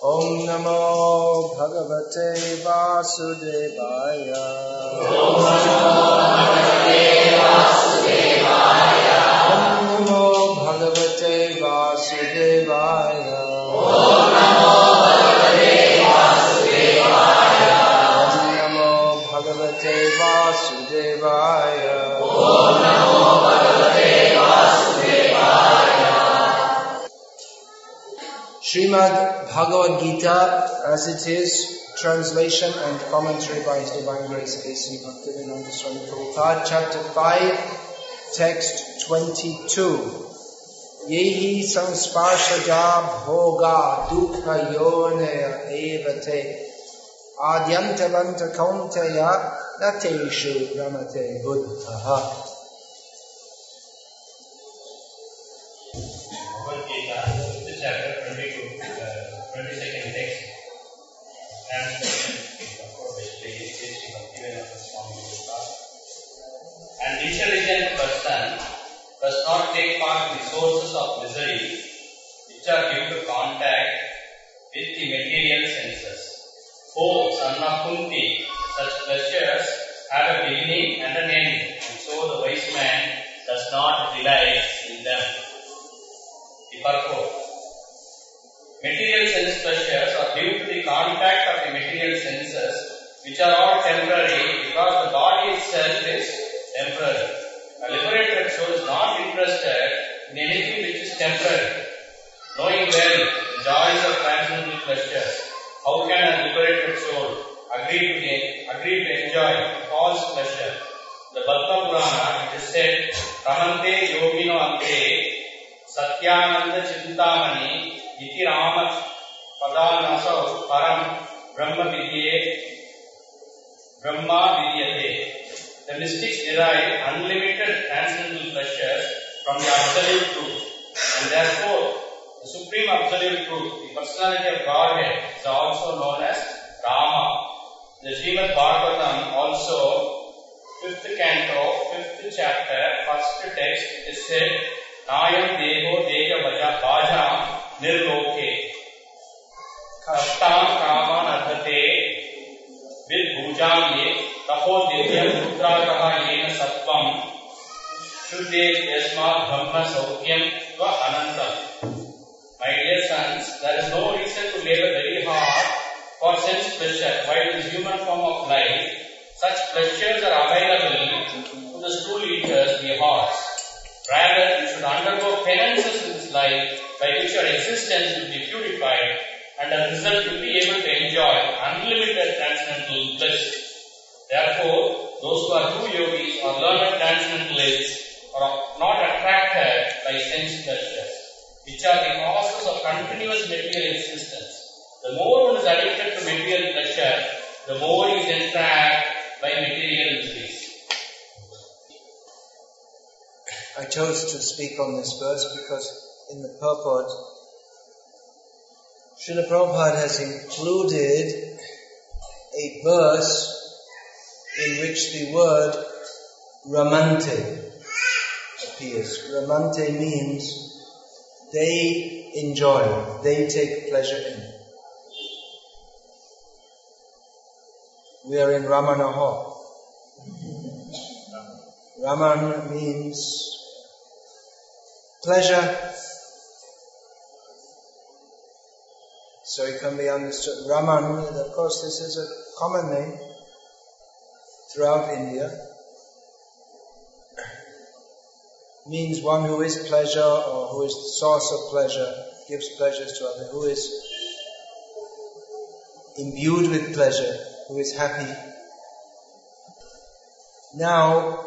ॐ नमो भगवते वासुदेवाय ॐ नमो भगवते वासुदेवाय ॐ नमो भगवते वासुदेवाय Srimad Bhagavad Gita, as it is, translation and commentary by His Divine Grace A.C. Bhaktivedanta Swami Prabhupada, chapter 5, text 22. Yehi samsparshaja bhoga dukha yonaya evate adyantavanta kauntaya nateshu ramate buddhaha. Intelligent person does not take part in the sources of misery which are due to contact with the material senses. O son Kunti, such pleasures have a beginning and an end, and so the wise man does not delight in them. The. Material sense pleasures are due to the contact of the material senses, which are all temporary because the body itself is temporary. A liberated soul is not interested in anything which is temporary. Knowing well the joys of transcendental pleasures, how can a liberated soul agree to, the, agree to enjoy false pleasure? The Bhakta Purana, it is said, Ramante yogino ante Satyanand Chintamani इति राम पदानसौ परम ब्रह्म विद्ये ब्रह्मा विद्यते The mystics derive unlimited transcendental pleasures from the absolute truth, and therefore the supreme absolute truth, the personality of Godhead, is also known as Rama. The Srimad Bhagavatam also, fifth canto, fifth chapter, first text, is said, नायम देहो देह वजा बाजा निर्लोके कष्टाम कामान अर्हते विद्भुजाम ये तपो दिव्य रुद्राकः येन सत्वम शुद्धे यस्मात् ब्रह्म सौख्यम व अनंतम My dear sons, there is no reason to labor very hard for sense pleasure while in human form of life. Such pleasures are available to the stool eaters, the horse. Rather, you should undergo penances in this life by which your existence will be purified and as a result you will be able to enjoy unlimited transcendental bliss. Therefore, those who are true yogis or learned transcendentalists are not attracted by sense pleasures, which are the causes of continuous material existence. The more one is addicted to material pleasure, the more he is entrapped by material miseries. I chose to speak on this verse because in the purport, Srila Prabhupada has included a verse in which the word ramante appears. Ramante means they enjoy, they take pleasure in. We are in Ramana Hall. Raman means pleasure. So it can be understood. Raman, of course, this is a common name throughout India. Means one who is pleasure or who is the source of pleasure, gives pleasures to others, who is imbued with pleasure, who is happy. Now,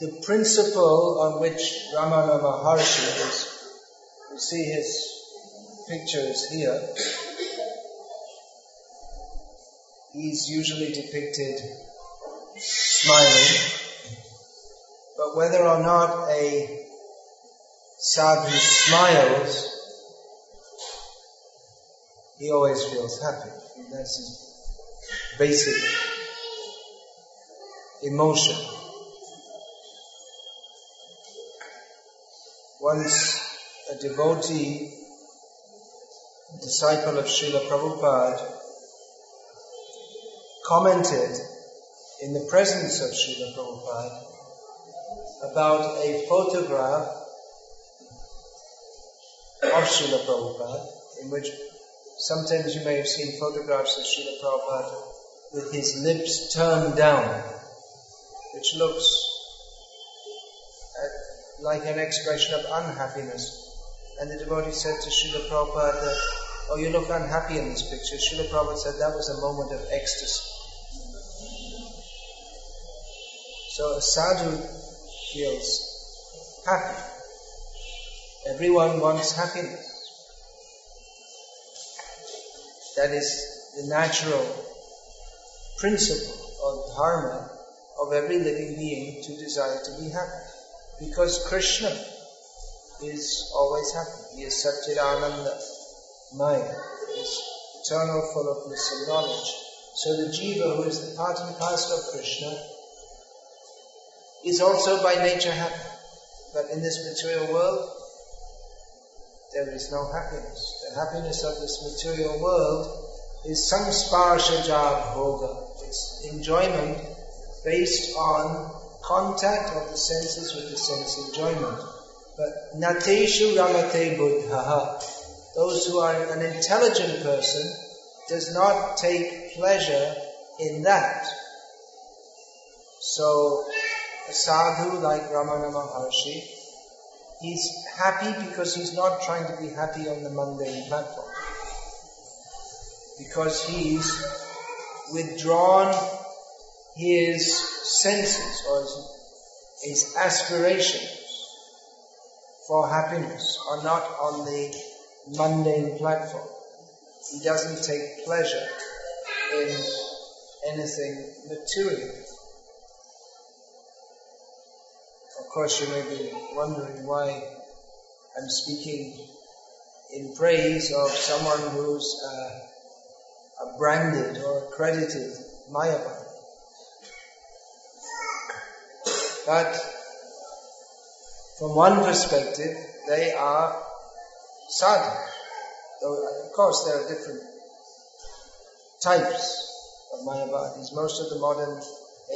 the principle on which Ramana Maharshi is, you see his pictures here, he's usually depicted smiling, but whether or not a sadhu smiles, he always feels happy. That's his basic emotion. Once a devotee disciple of Srila Prabhupada, commented in the presence of Srila Prabhupada about a photograph of Srila Prabhupada, in which sometimes you may have seen photographs of Srila Prabhupada with his lips turned down, which looks uh, like an expression of unhappiness. And the devotee said to Srila Prabhupada, Oh, you look unhappy in this picture. Srila Prabhupada said that was a moment of ecstasy. So sadhu feels happy. Everyone wants happiness. That is the natural principle or dharma of every living being to desire to be happy. Because Krishna is always happy. He is Satchidananda Maya. Is eternal, full of bliss and knowledge. So the jiva, who is the part and parcel of Krishna, is also by nature happy. But in this material world, there is no happiness. The happiness of this material world is samsparshaja bhoga. It's enjoyment based on contact of the senses with the sense enjoyment. But nateshu ramate buddha. Those who are an intelligent person does not take pleasure in that. So a sadhu like Ramana Maharshi, he's happy because he's not trying to be happy on the mundane platform. Because he's withdrawn his senses or his, his aspirations for happiness are not on the mundane platform. He doesn't take pleasure in anything material. Of course, you may be wondering why I'm speaking in praise of someone who's uh, a branded or accredited Mayavad. But from one perspective, they are sadhu. Though, of course, there are different types of Mayavadis. Most of the modern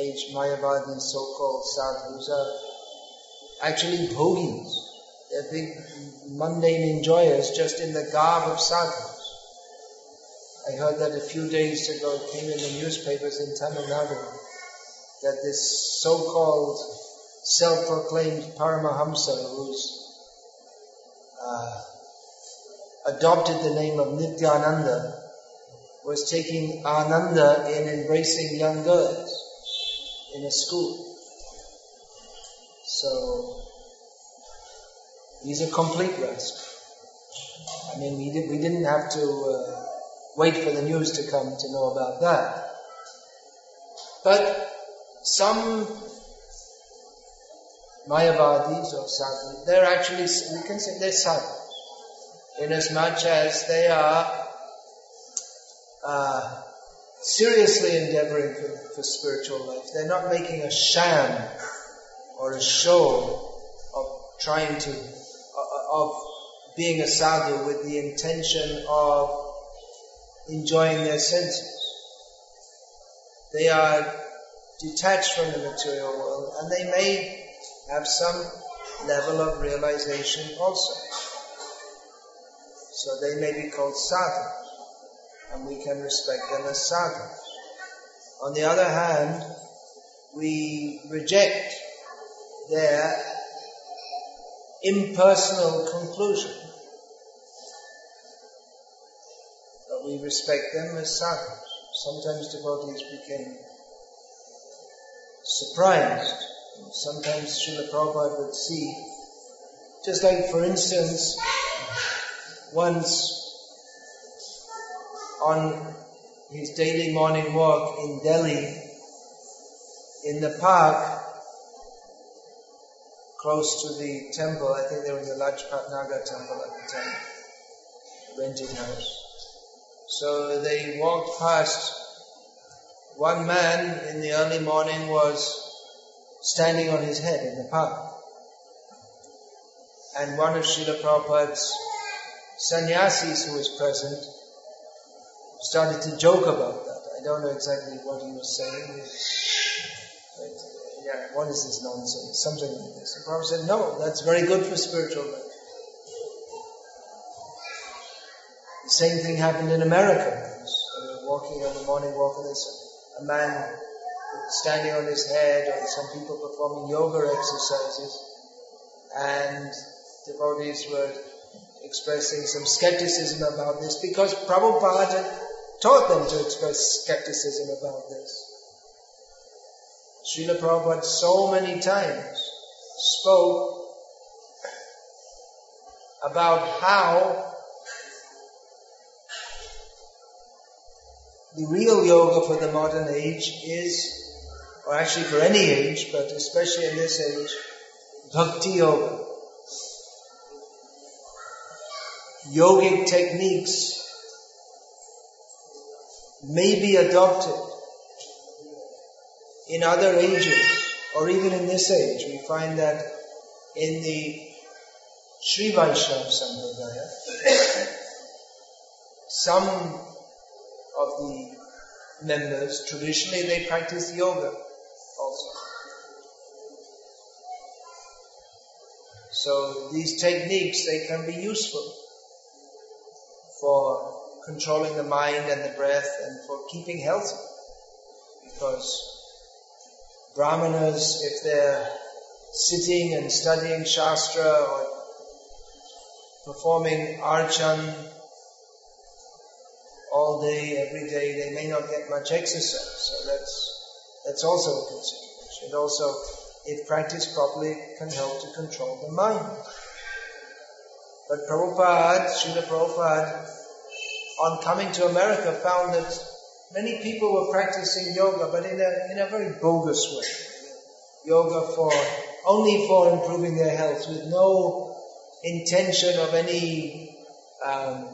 age Mayavadis, so-called sadhus, are actually bhogis. They're big mundane enjoyers just in the garb of sadhus. I heard that a few days ago it came in the newspapers in Tamil Nadu that this so-called self-proclaimed Paramahamsa who's uh, adopted the name of Nityananda was taking Ananda in embracing young girls in a school. So he's a complete rascal. I mean, we, did, we didn't have to uh, wait for the news to come to know about that. But some Mayavadis or sadhus, they're actually, we can say they're sadhus, inasmuch as they are uh, seriously endeavoring for, for spiritual life. They're not making a sham or a show of trying to, uh, of being a sadhu with the intention of enjoying their senses. They are detached from the material world and they may have some level of realization also. So they may be called sadhus, and we can respect them as sadhus. On the other hand, we reject their impersonal conclusion. But we respect them as sadhus. Sometimes devotees became surprised sometimes Srila Prabhupada would see. Just like, for instance, once on his daily morning walk in Delhi, in the park, close to the temple, I think they were in the Lajpat Nagar temple at the time, rented house. So they walked past one man in the early morning was standing on his head in the park. And one of Srila Prabhupada's sannyasis who was present started to joke about that. I don't know exactly what he was saying. But, yeah, what is this nonsense? Something like this. And Prabhupada said, no, that's very good for spiritual life. The same thing happened in America. Was, uh, walking on the morning walk, and there's a man standing on his head, and some people performing yoga exercises, and devotees were expressing some skepticism about this because Prabhupada taught them to express skepticism about this. Srila Prabhupada so many times spoke about how the real yoga for the modern age is, or actually for any age, but especially in this age, bhakti yoga. Yogic techniques may be adopted in other ages or even in this age. We find that in the Sri Vaishnava Sampradaya, some of the members traditionally they practice yoga also. So these techniques they can be useful for controlling the mind and the breath and for keeping healthy. Because brahmanas, if they're sitting and studying Shastra or performing archan all day, every day, they may not get much exercise. So that's, that's also a consideration. And also, if practiced properly, can help to control the mind. But Prabhupada, Srila Prabhupada, on coming to America found that many people were practicing yoga, but in a, in a very bogus way. Yoga for, only for improving their health with no intention of any um,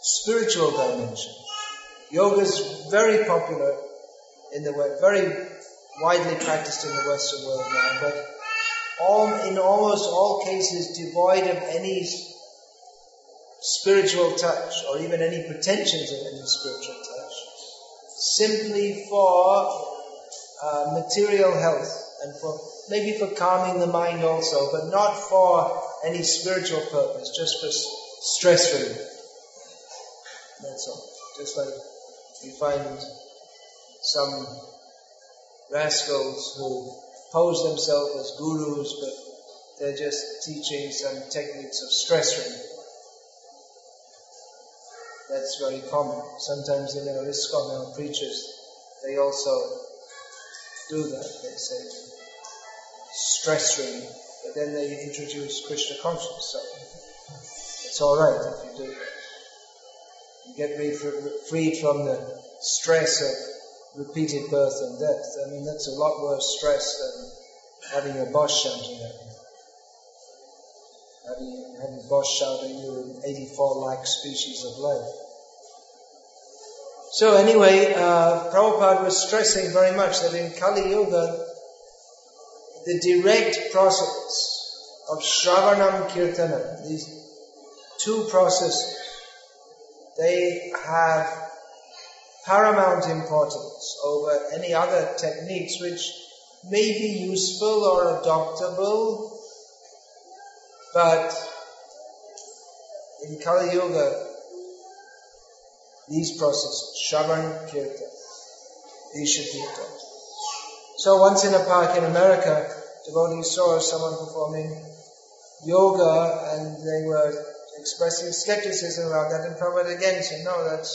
spiritual dimension. Yoga is very popular in the West, very widely practiced in the Western world now, but all, in almost all cases devoid of any spiritual touch or even any pretensions of any spiritual touch, simply for uh, material health and for maybe for calming the mind also, but not for any spiritual purpose, just for stress relief. That's all. Just like you find some rascals who pose themselves as gurus, but they're just teaching some techniques of stress relief. That's very common. Sometimes in our ISKCON, our preachers, they also do that. They say stress relief, but then they introduce Krishna consciousness. So it's all right if you do that. You get freed from the stress of repeated birth and death. I mean, that's a lot worse stress than having your boss shouting at you. Having boss shouting you in 84 like species of life. So anyway, uh, Prabhupada was stressing very much that in Kali Yuga, the direct process of Shravanam Kirtanam, these two processes, they have paramount importance over any other techniques which may be useful or adoptable, but in Kali Yuga, these processes, Shravan Kirtan, these should be taught. So once in a park in America, devotees saw someone performing yoga and they were expressing skepticism about that and Prabhupada again said, no, that's,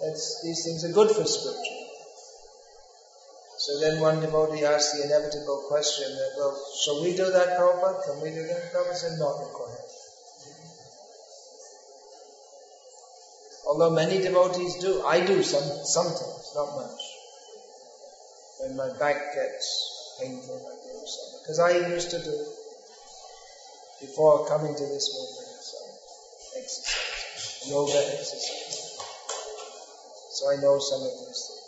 that's, these things are good for spiritual. So then one devotee asked the inevitable question that, well, shall we do that, Prabhupada? Can we do that? Prabhupada said, not required. Although many devotees do, I do some, sometimes, not much. When my back gets painful, I do some. Because I used to do before coming to this movement, some exercise, yoga exercise. So I know some of these things.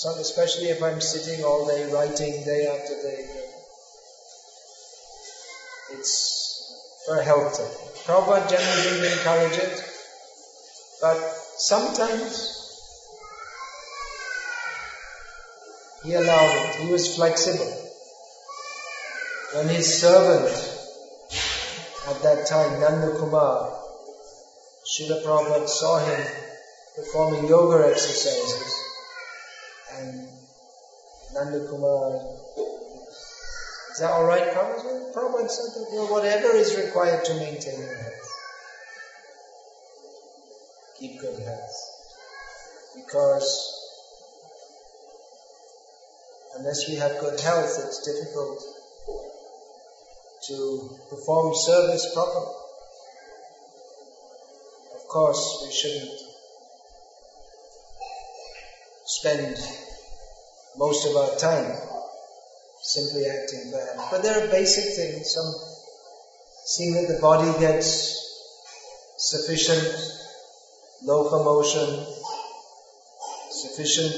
So, especially if I'm sitting all day writing day after day, it's for health. Prabhupada generally didn't encourage it, but sometimes he allowed it. He was flexible. When his servant at that time, Nanda Kumar, Srila Prabhupada saw him performing yoga exercises and Nanda Kumar, is that alright Prabhupada? Prabhupada said that well, whatever is required to maintain your health. Keep good health. Because unless we have good health, it's difficult to perform service properly. Of course, we shouldn't spend most of our time simply acting bad. But there are basic things, some seeing that the body gets sufficient locomotion, sufficient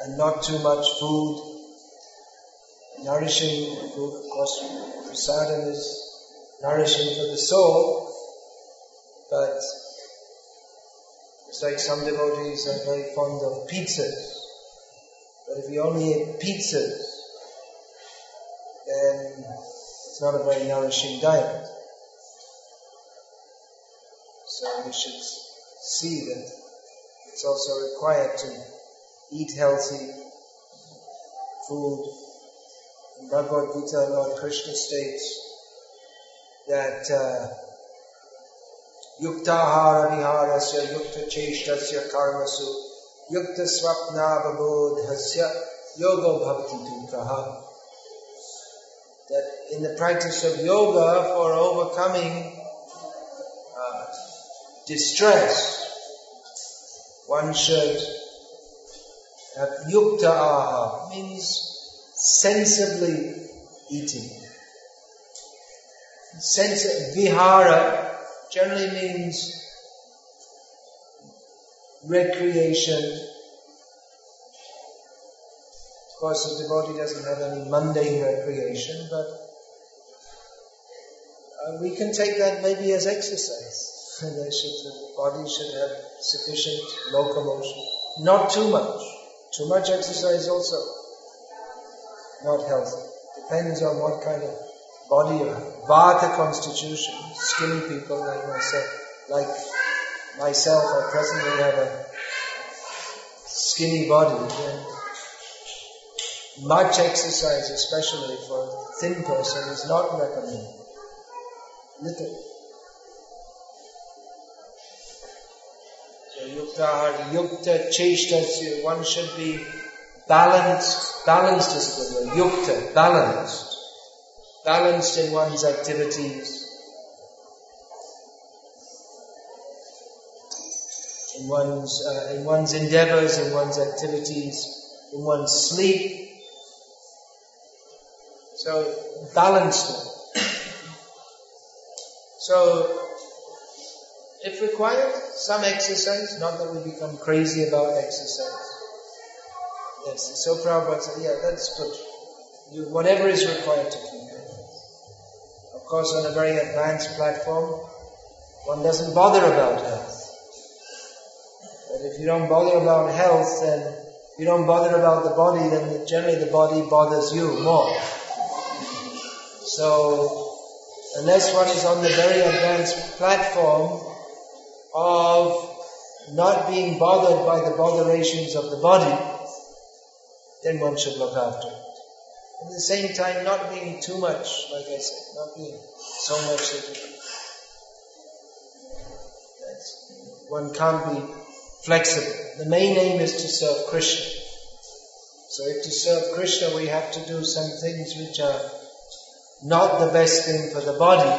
and not too much food, nourishing food, of course, prasadam is nourishing for the soul, but it's like some devotees are very fond of pizzas. But if you only eat pizzas, then it's not a very nourishing diet. So we should see that it's also required to eat healthy food. In Bhagavad Gita, Lord Krishna states that uh, yuktahara viharasya yukta cheshtasya karmasu swapna babodhasya yoga bhakti dukkha that in the practice of yoga for overcoming uh, distress one should have yukta aha means sensibly eating. Sense vihara generally means recreation. Of course, the devotee doesn't have any mundane recreation, but uh, we can take that maybe as exercise. Should, the body should have sufficient locomotion, not too much. Too much exercise also not healthy. Depends on what kind of body you have. Vata constitution, skinny people like myself, like myself, I presently have a skinny body. Much exercise, especially for a thin person, is not recommended. Little. So yukta, yukta cheshtasya, one should be balanced, balanced is the word, yukta, balanced, balanced in one's activities, in one's, uh, in one's endeavors, in one's activities, in one's sleep. So, balanced. So, if required, some exercise, not that we become crazy about exercise. Yes, so Prabhupada said, yeah, that's good. You, whatever is required to keep. Of course, on a very advanced platform, one doesn't bother about health. But if you don't bother about health, then you don't bother about the body, then generally the body bothers you more. So, unless one is on the very advanced platform of not being bothered by the botherations of the body, then one should look after it. At the same time, not being too much, like I said, not being so much that one can't be flexible. The main aim is to serve Krishna. So if to serve Krishna we have to do some things which are not the best thing for the body,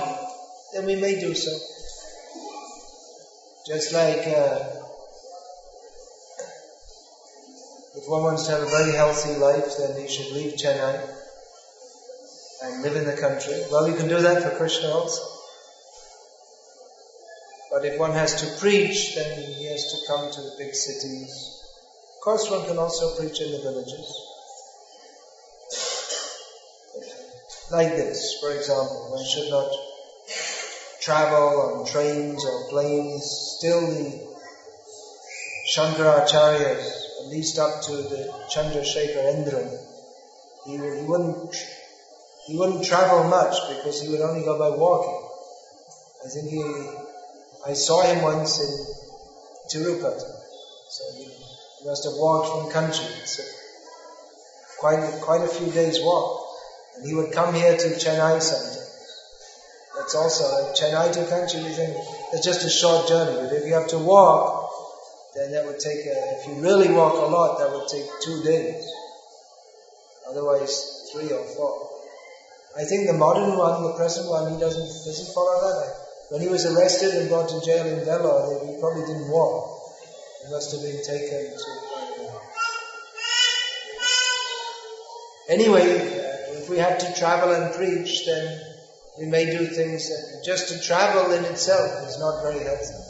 then we may do so. Just like uh, if one wants to have a very healthy life, then he should leave Chennai and live in the country. Well, you can do that for Krishna also. But if one has to preach, then he has to come to the big cities. Of course, one can also preach in the villages. Like this, for example, one should not travel on trains or planes, still the Shankaracharyas, at least up to the Chandrasekhar Indran, he, he wouldn't he wouldn't travel much because he would only go by walking. I think he, I saw him once in Tirupati, so he, must have walked from Kanchi. It's a, quite quite a few days walk, and he would come here to Chennai sometimes. That's also Chennai to. You think it's just a short journey, but if you have to walk, then that would take. A, if you really walk a lot, that would take two days. Otherwise, three or four. I think the modern one, the present one, he doesn't does he follow that? When he was arrested and brought to jail in Vellore, he probably didn't walk. He must have been taken to. Anyway, uh, if we have to travel and preach, then we may do things that just to travel in itself is not very helpful.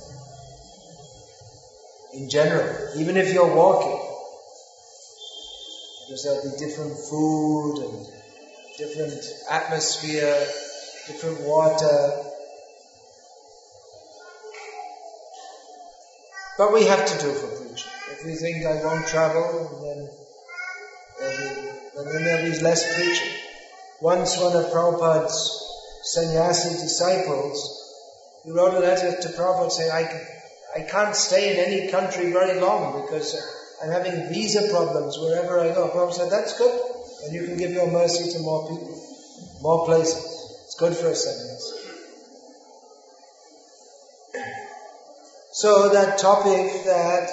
In general, even if you're walking, because there'll be different food and different atmosphere, different water. But we have to do for preaching. If we think I won't travel, then there'll then there'll be less preaching. Once one of Prabhupada's sannyasi disciples, he wrote a letter to Prabhupada saying, I, I can't stay in any country very long because I'm having visa problems wherever I go. Prabhupada said, that's good. And you can give your mercy to more people, more places. It's good for a sannyasi. So that topic that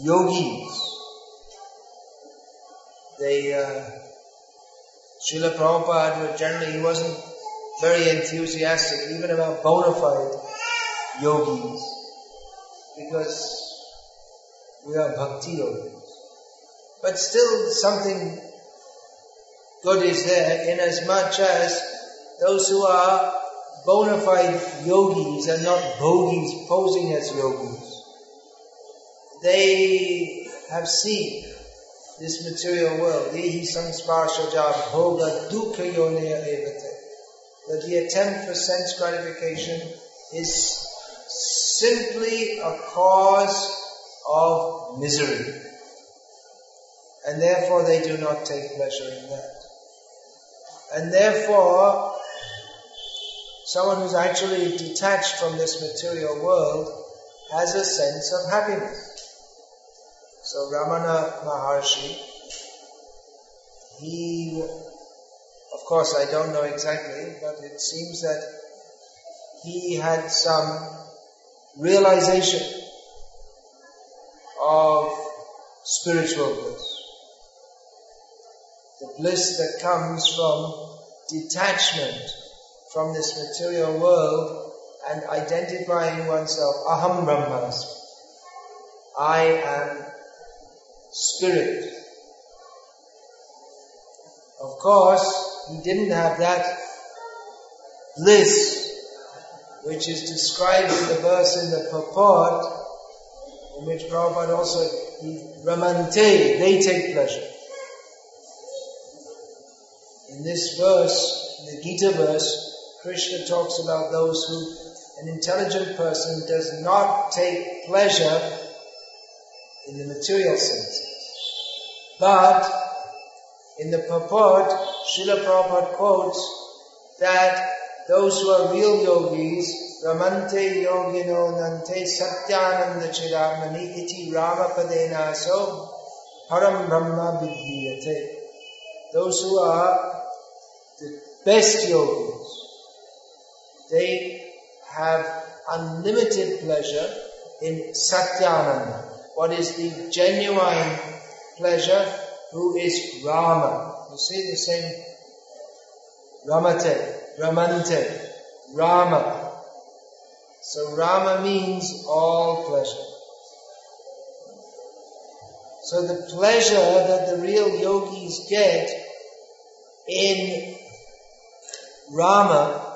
yogis, they, uh, Srila Prabhupada generally, he wasn't very enthusiastic even about bona fide yogis because we are bhakti yogis. But still something good is there in as much as those who are bona fide yogis and not bogies posing as yogis. They have seen this material world. That the attempt for sense gratification is simply a cause of misery. And therefore they do not take pleasure in that. And therefore, someone who's actually detached from this material world has a sense of happiness. So Ramana Maharshi, he, of course I don't know exactly, but it seems that he had some realization of spiritual bliss the bliss that comes from detachment from this material world and identifying oneself, aham brahmasmi. I am spirit. Of course, he didn't have that bliss which is described in the verse in the purport, in which Prabhupada also, Ramante, they take pleasure. In this verse, in the Gita verse, Krishna talks about those who, an intelligent person does not take pleasure in the material senses. But, in the purport, Srila Prabhupada quotes that those who are real yogis, Ramante yogino nante satyananda chiramani iti ramapadena so param brahma vidhiyate. Those who are the best yogis, they have unlimited pleasure in Satyananda. What is the genuine pleasure? Who is Rama? You see the same Ramate, Ramante, Rama. So Rama means all pleasure. So the pleasure that the real yogis get in Rama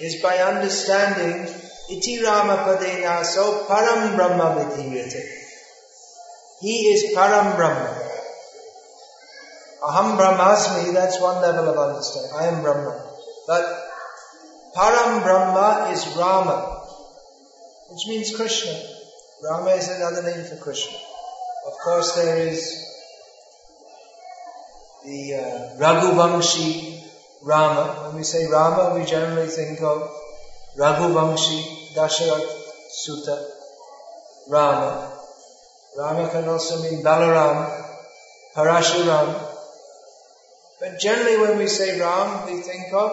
is by understanding iti Rama padena so param brahma vidhiyate. He is param brahma. Aham brahmasmi, that's one level of understanding. I am Brahma. But Param Brahma is Rama, which means Krishna. Rama is another name for Krishna. Of course, there is the uh, Rama. When we say Rama, we generally think of Raghuvamshi Dasharath Sutta Rama. Rama can also mean Balaram, Parashuram. But generally when we say Ram, we think of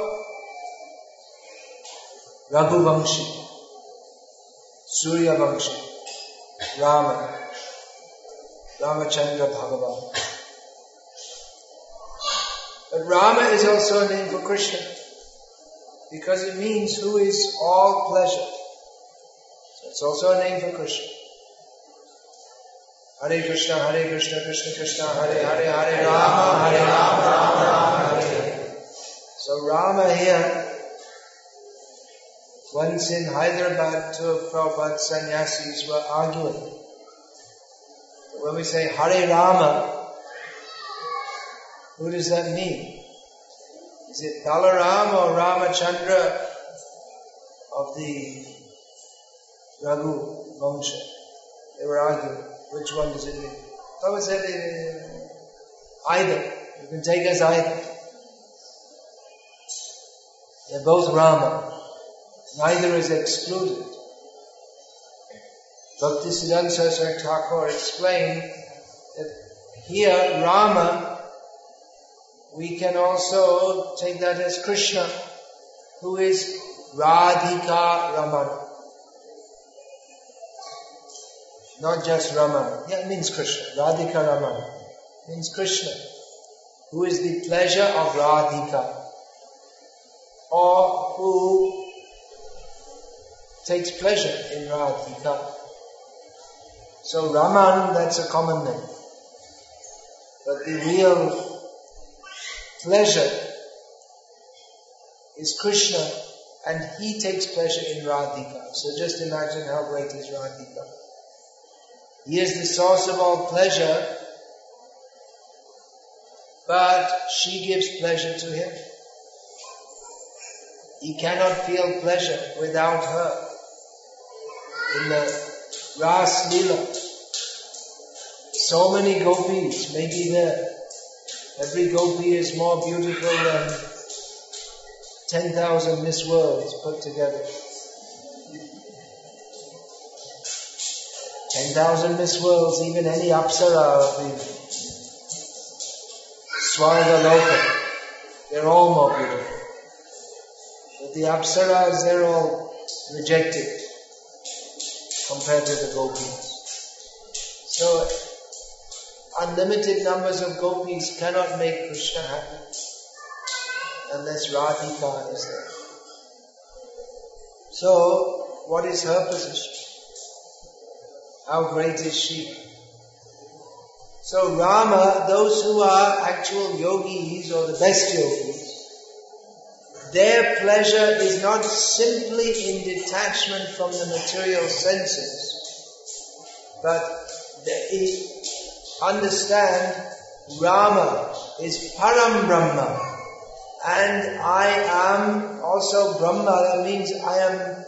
Raghuvamshi, Suryavamshi, Rama, Ramachandra Bhagavan. But Rama is also a name for Krishna because it means who is all pleasure. So it's also a name for Krishna. Hare Krishna, Hare Krishna, Krishna Krishna, Hare Hare, Hare Rama, Hare Rama, Rama Rama, Hare So Rama here, once in Hyderabad, two of Prabhupada's sannyasis were arguing. When we say Hare Rama, who does that mean? Is it Balaram or Ramachandra of the Raghu Vamsha? They were arguing. Which one does it mean? Prabhupada said uh, either. You can take as either. They're both Rama. Neither is excluded. Bhaktisiddhanta Saraswati Thakur explained that here Rama we can also take that as Krishna, who is Radhika Raman. Not just Raman. Yeah, it means Krishna. Radhika Raman. means Krishna, who is the pleasure of Radhika. Or who takes pleasure in Radhika. So Raman, that's a common name. But the real pleasure is Krishna and he takes pleasure in Radhika. So just imagine how great is Radhika. He is the source of all pleasure, but she gives pleasure to him. He cannot feel pleasure without her. In the Ras Lila, so many gopis may be there, Every gopi is more beautiful than 10,000 Miss Worlds put together. 10,000 Miss Worlds, even any Apsara of the Swarga Loka, they're all more beautiful. But the Apsaras, they're all rejected compared to the gopis. So unlimited numbers of gopis cannot make Krishna happy unless Radhika is there. So, what is her position? How great is she? So Rama, those who are actual yogis or the best yogis, their pleasure is not simply in detachment from the material senses, but understand Rama is Param Brahma and I am also Brahma. That means I am,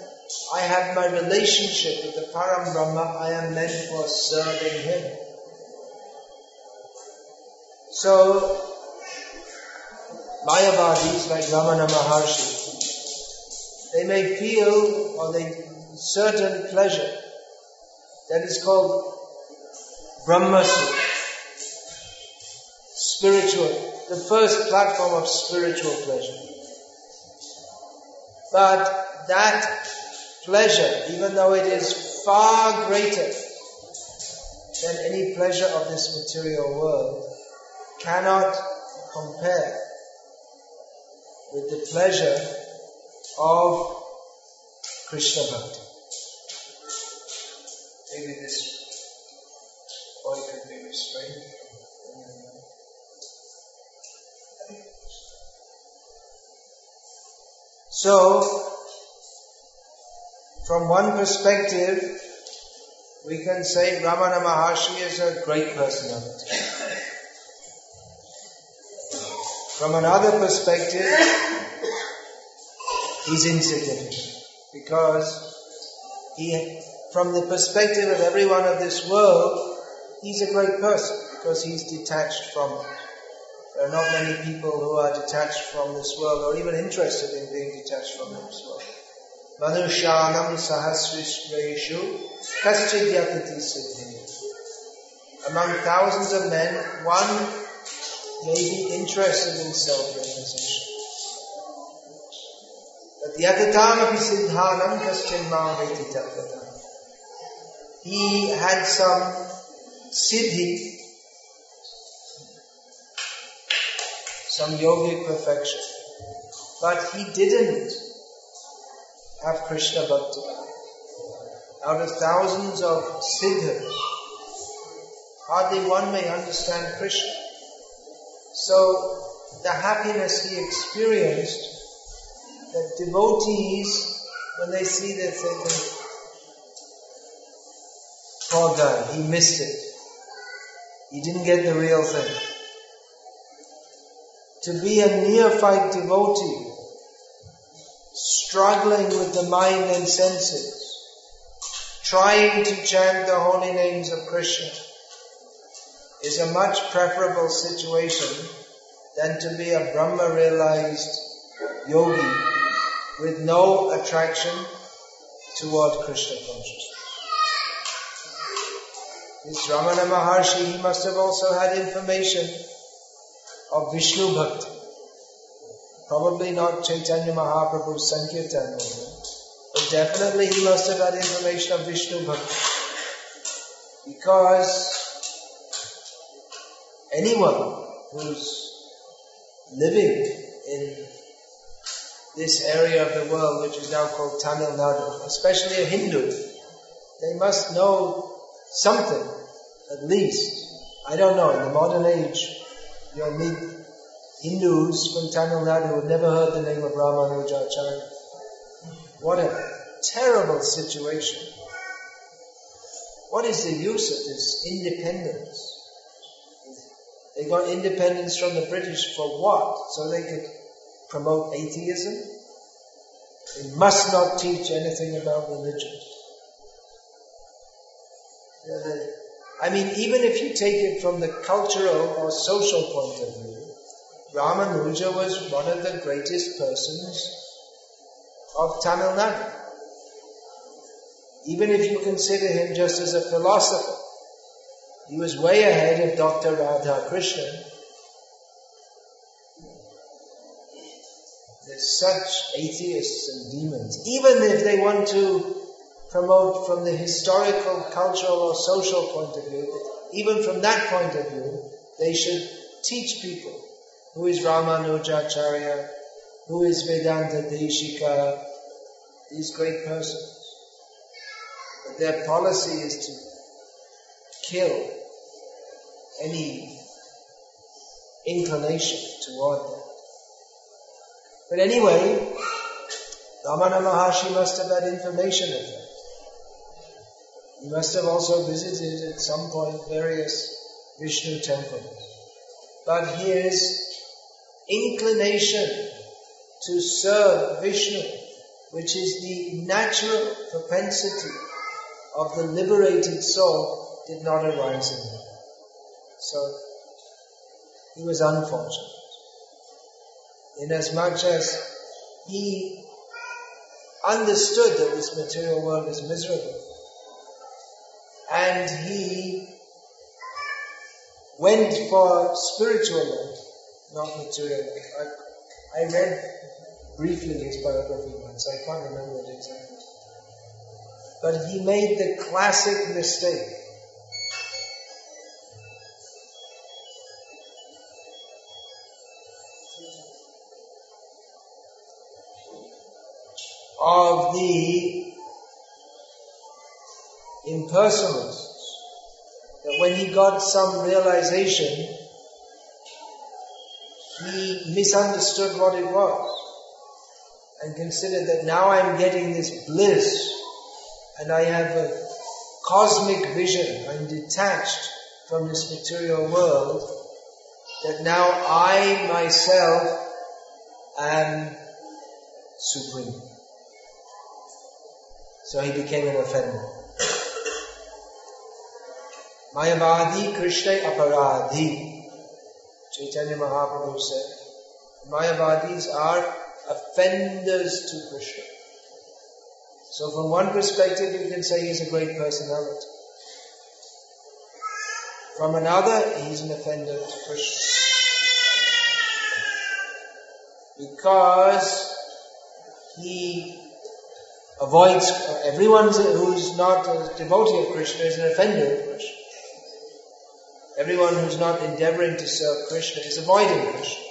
I have my relationship with the Param Brahma. I am meant for serving Him. So, Mayavadis like Ramana Maharshi, they may feel or they certain pleasure that is called Brahmasukha spiritual, the first platform of spiritual pleasure. But that pleasure, even though it is far greater than any pleasure of this material world, cannot compare with the pleasure of Krishna Bhakti. Maybe this boy could be restrained. So, from one perspective, we can say Ramana Maharshi is a great personality. From another perspective, he's insignificant because he, from the perspective of everyone of this world, he's a great person because he's detached from it. There are not many people who are detached from this world or even interested in being Among thousands of men, one may be interested in self-realization. But yatatam siddhanam kaschin He had some siddhi, some yogic perfection. But he didn't have Krishna Bhakti. Out of thousands of siddhas, hardly one may understand Krishna. So the happiness he experienced, that devotees, when they see this, they think, oh poor guy, he missed it. He didn't get the real thing. To be a neophyte devotee, struggling with the mind and senses, trying to chant the holy names of Krishna, is a much preferable situation than to be a Brahma realized yogi with no attraction toward Krishna consciousness. This Ramana Maharshi, he must have also had information of Vishnu Bhakti. Probably not Chaitanya Mahaprabhu's Sankirtan movement, but definitely he must have had information of Vishnu Bhakti. Because anyone who's living in this area of the world which is now called Tamil Nadu, especially a Hindu, they must know something, at least. I don't know, in the modern age, you'll meet Hindus from Tamil Nadu who have never heard the name of Ramanujacharya. What a terrible situation. What is the use of this independence? They got independence from the British for what? So they could promote atheism? They must not teach anything about religion. I mean, even if you take it from the cultural or social point of view, Ramanuja was one of the greatest persons of Tamil Nadu. Even if you consider him just as a philosopher, he was way ahead of Dr. Radhakrishnan. There's such atheists and demons. Even if they want to promote from the historical, cultural, or social point of view, even from that point of view, they should teach people who is Ramanujacharya, who is Vedanta Deshika, these great persons. But their policy is to kill any inclination toward that. But anyway, Ramana Maharshi must have had information of that. He must have also visited at some point various Vishnu temples. But his inclination to serve Vishnu, which is the natural propensity of the liberated soul, did not arise in him. So he was unfortunate. Inasmuch as he understood that this material world is miserable. And he went for spiritual life, not material. I, I read briefly his biography once, I can't remember it exactly. But he made the classic mistake of the impersonalists. That when he got some realization, he misunderstood what it was and considered that now I'm getting this bliss and I have a cosmic vision, I'm detached from this material world, that now I myself am supreme. So he became an offender. Mayavadi Krishna Aparadhi. Chaitanya Mahaprabhu said, Mayavadis are offenders to Krishna. So from one perspective you can say he's a great personality. From another, he's an offender to Krishna. Because he avoids, everyone who's not a devotee of Krishna is an offender of Krishna. Everyone who's not endeavoring to serve Krishna is avoiding Krishna.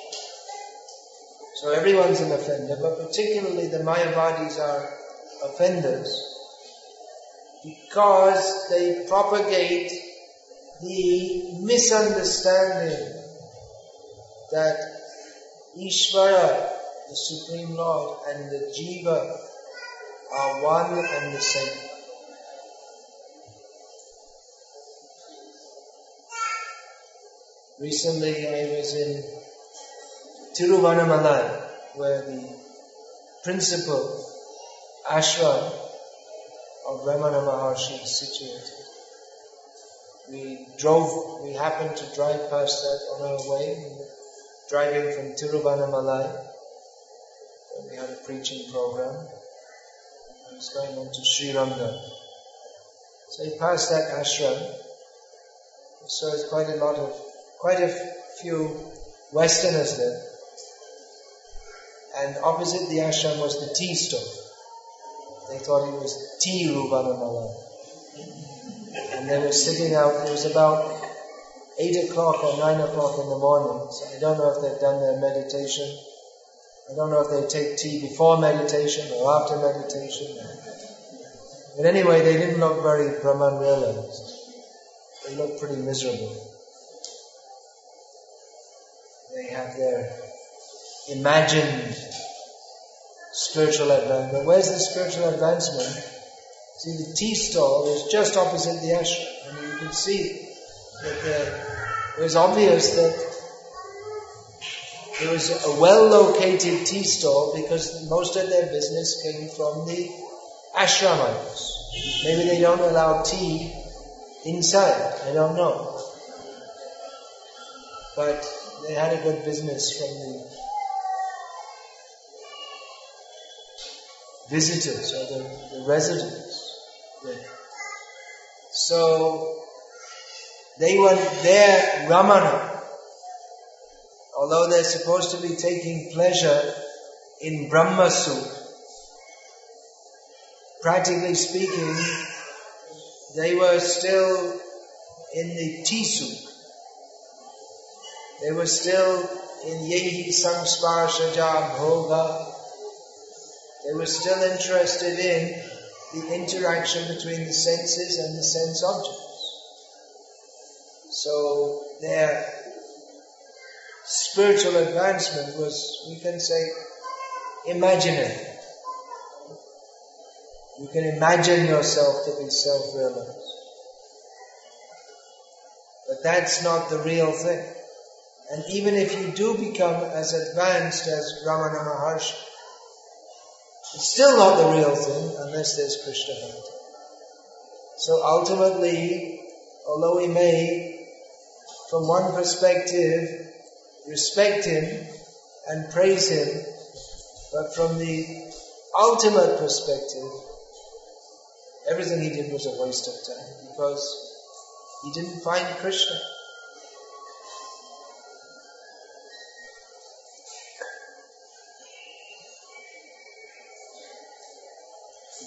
So everyone's an offender, but particularly the Mayavadis are offenders because they propagate the misunderstanding that Ishvara, the Supreme Lord, and the Jiva are one and the same. Recently I was in Tiruvannamalai, where the principal ashram of Ramana Maharshi is situated. We drove, we happened to drive past that on our way, driving from Tiruvannamalai. Where we had a preaching program. I was going on to Sri Ranga. So we passed that ashram. So it's quite a lot of, quite a few Westerners there. And opposite the ashram was the tea stove. They thought it was tea Rubanamala. And they were sitting out, it was about 8 o'clock or 9 o'clock in the morning. So I don't know if they've done their meditation. I don't know if they take tea before meditation or after meditation. But anyway, they didn't look very Brahman realized. They looked pretty miserable. Have their imagined spiritual advancement. Where's the spiritual advancement? See, the tea stall is just opposite the ashram. and you can see that the, it was obvious that it was a well-located tea stall because most of their business came from the ashramites. Maybe they don't allow tea inside. I don't know. But they had a good business from the visitors or the, the residents. So they were there, Ramana, although they're supposed to be taking pleasure in Brahma soup, practically speaking, they were still in the tea soup. They were still in Yehi Samsparshaja Bhoga. They were still interested in the interaction between the senses and the sense objects. So their spiritual advancement was, we can say, imaginary. You can imagine yourself to be self-realized. But that's not the real thing. And even if you do become as advanced as Ramana Maharshi, it's still not the real thing unless there's Krishna Bhakti. So ultimately, although we may, from one perspective, respect him and praise him, but from the ultimate perspective, everything he did was a waste of time because he didn't find Krishna.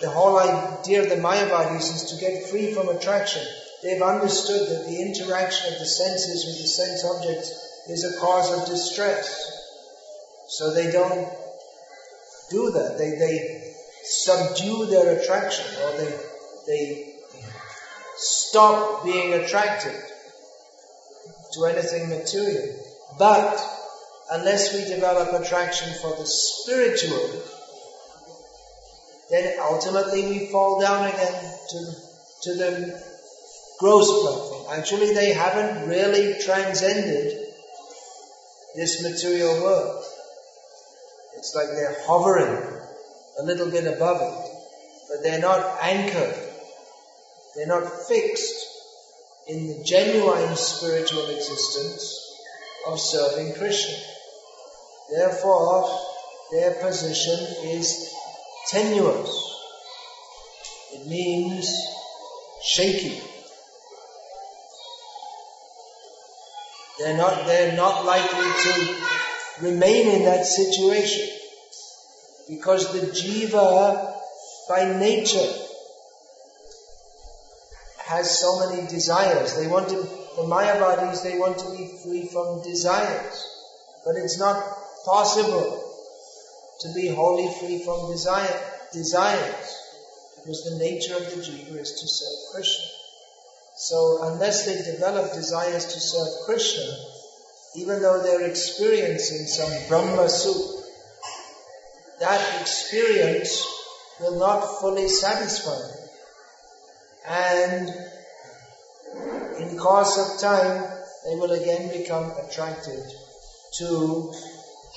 The whole idea of the Mayavadis is to get free from attraction. They've understood that the interaction of the senses with the sense objects is a cause of distress. So they don't do that. They, they subdue their attraction or they, they stop being attracted to anything material. But unless we develop attraction for the spiritual, then ultimately we fall down again to, to the gross platform. Actually, they haven't really transcended this material world. It's like they're hovering a little bit above it, but they're not anchored. They're not fixed in the genuine spiritual existence of serving Krishna. Therefore, their position is tenuous. It means shaky. They're not, they're not likely to remain in that situation because the jiva by nature has so many desires. They want to, the Mayavadis, they want to be free from desires. But it's not possible to be wholly free from desire, desires because the nature of the jiva is to serve Krishna. So unless they develop desires to serve Krishna, even though they're experiencing some Brahma Sukh, that experience will not fully satisfy them. And in course of time, they will again become attracted to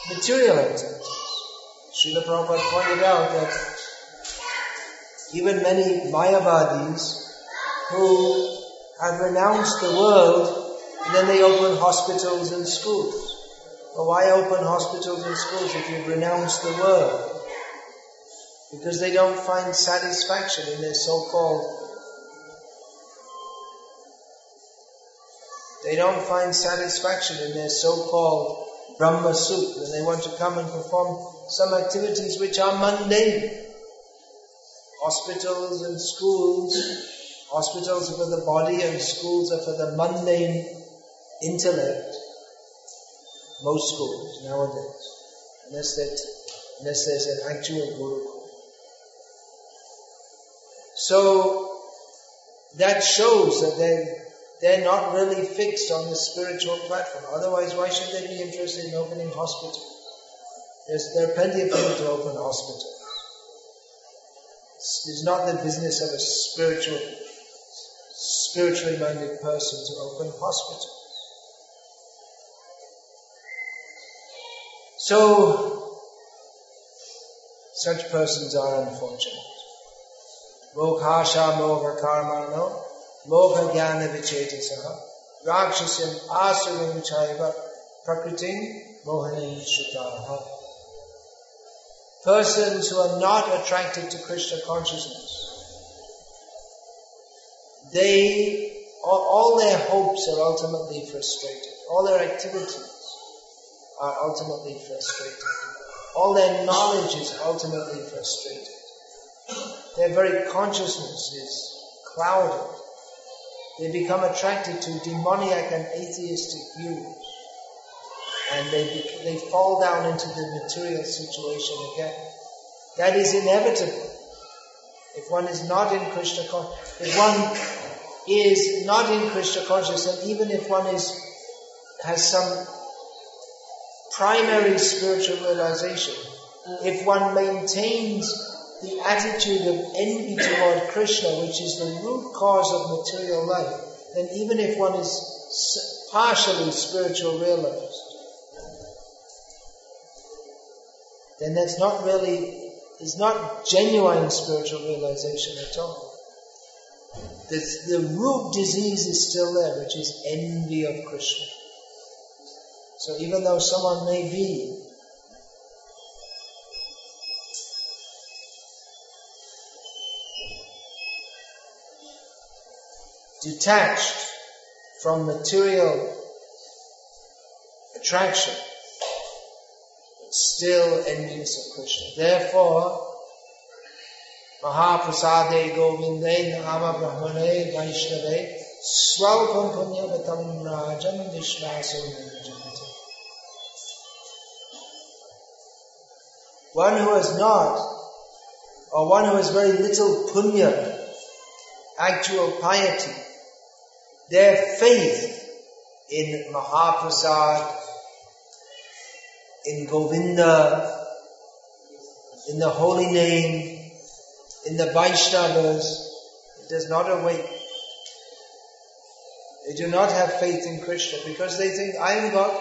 material activities. Srila Prabhupada pointed out that even many Mayavadis who have renounced the world and then they open hospitals and schools. Well, why open hospitals and schools if you've renounced the world? Because they don't find satisfaction in their so-called they don't find satisfaction in their so-called Brahma Sukh and they want to come and perform some activities which are mundane. Hospitals and schools Hospitals are for the body and schools are for the mundane intellect. Most schools nowadays. Unless that unless there's an actual guru. So that shows that they they're not really fixed on the spiritual platform. Otherwise, why should they be interested in opening hospitals? There's, there are plenty of people to open hospitals. It's not the business of a spiritual spiritually minded person to open hospitals. So, such persons are unfortunate. Moghasha mogha karmano, mogha jnana vichetasaha, rakshasim asurim chaiva, prakritim mohanim shutaha. Persons who are not attracted to Krishna consciousness they, all their hopes are ultimately frustrated. All their activities are ultimately frustrated. All their knowledge is ultimately frustrated. Their very consciousness is clouded. They become attracted to demoniac and atheistic views. And they, they fall down into the material situation again. That is inevitable. If one is not in Krishna, consciousness, if one is not in Krishna consciousness, and even if one is has some primary spiritual realization, if one maintains the attitude of envy toward Krishna, which is the root cause of material life, then even if one is partially spiritual realized, then that's not really, is not genuine spiritual realization at all the, the root disease is still there, which is envy of Krishna. So even though someone may be detached from material attraction, still envious of Krishna. Therefore, Mahaprasade Govinde Nama Brahmane Vaishnave Swalpam Punyavatam Rajam Vishvaso One who has not, or one who has very little punya, actual piety, their faith in Mahaprasad in Govinda, in the holy name, in the Vaishnavas, it does not awake. They do not have faith in Krishna because they think, I am God.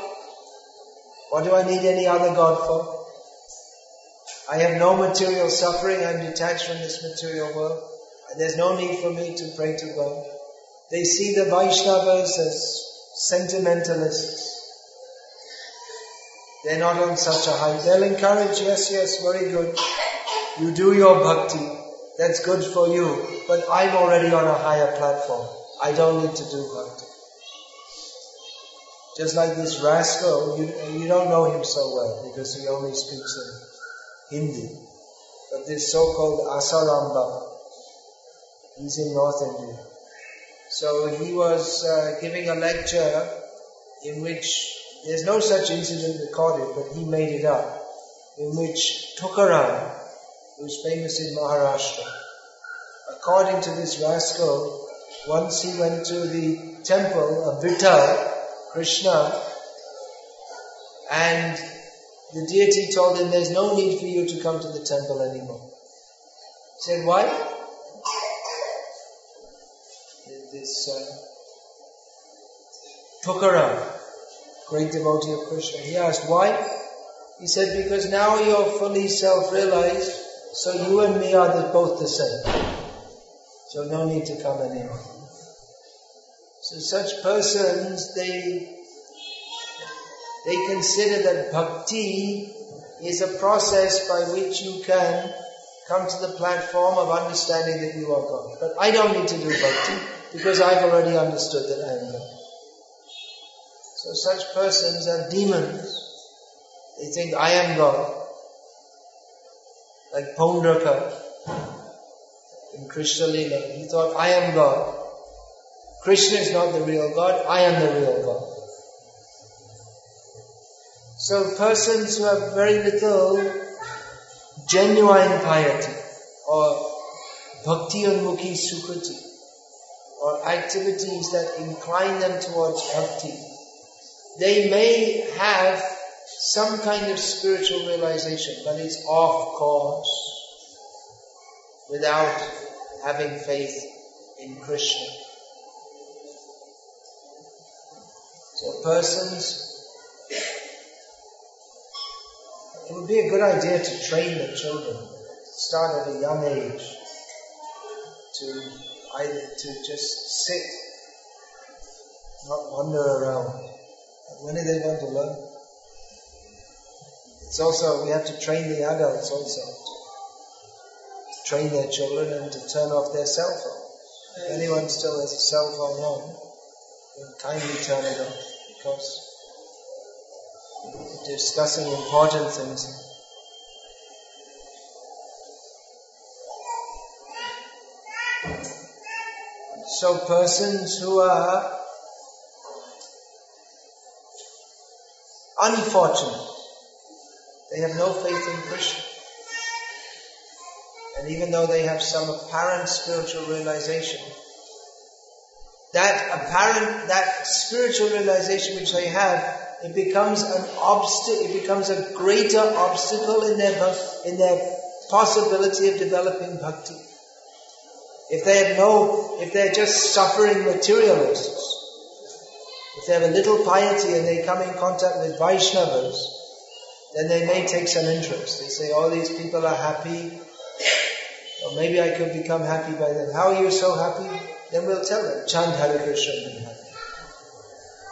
What do I need any other God for? I have no material suffering, I'm detached from this material world, and there's no need for me to pray to God. They see the Vaishnavas as sentimentalists. They're not on such a high. They'll encourage, yes, yes, very good. You do your bhakti. That's good for you. But I'm already on a higher platform. I don't need to do bhakti. Just like this rascal, you, you don't know him so well because he only speaks in Hindi. But this so-called Asaram Bapu, he's in North India. So he was uh, giving a lecture in which there's no such incident recorded, but he made it up, in which Tukaram, who's famous in Maharashtra, according to this rascal, once he went to the temple of Vittal, Krishna, and the deity told him, there's no need for you to come to the temple anymore. He said, why? this uh, Tukaram, great devotee of Krishna. He asked, why? He said, because now you're fully self-realized, so you and me are both the same. So no need to come anymore. So such persons, they, they consider that bhakti is a process by which you can come to the platform of understanding that you are God. But I don't need to do bhakti because I've already understood that I am God. So such persons are demons. They think I am God. Like Paundraka in Krishna Lila. He thought, I am God. Krishna is not the real God, I am the real God. So persons who have very little genuine piety or bhakti unmukhi sukriti or activities that incline them towards bhakti, they may have some kind of spiritual realization, but it's off course without having faith in Krishna. So persons, it would be a good idea to train the children, start at a young age, to either to just sit, not wander around. When are they going to learn? It's also, we have to train the adults also. To train their children and to turn off their cell phone. If anyone still has a cell phone on, then kindly turn it off because we're discussing important things. So persons who are unfortunate, they have no faith in Krishna. And even though they have some apparent spiritual realization, that apparent, that spiritual realization which they have, it becomes an obstacle, it becomes a greater obstacle in their, in their possibility of developing bhakti. If they have no, if they're just suffering materialists, if they have a little piety and they come in contact with Vaishnavas, then they may take some interest. They say, all these people are happy, or maybe I could become happy by them. How are you so happy? Then we'll tell them, chant Hare Krishna.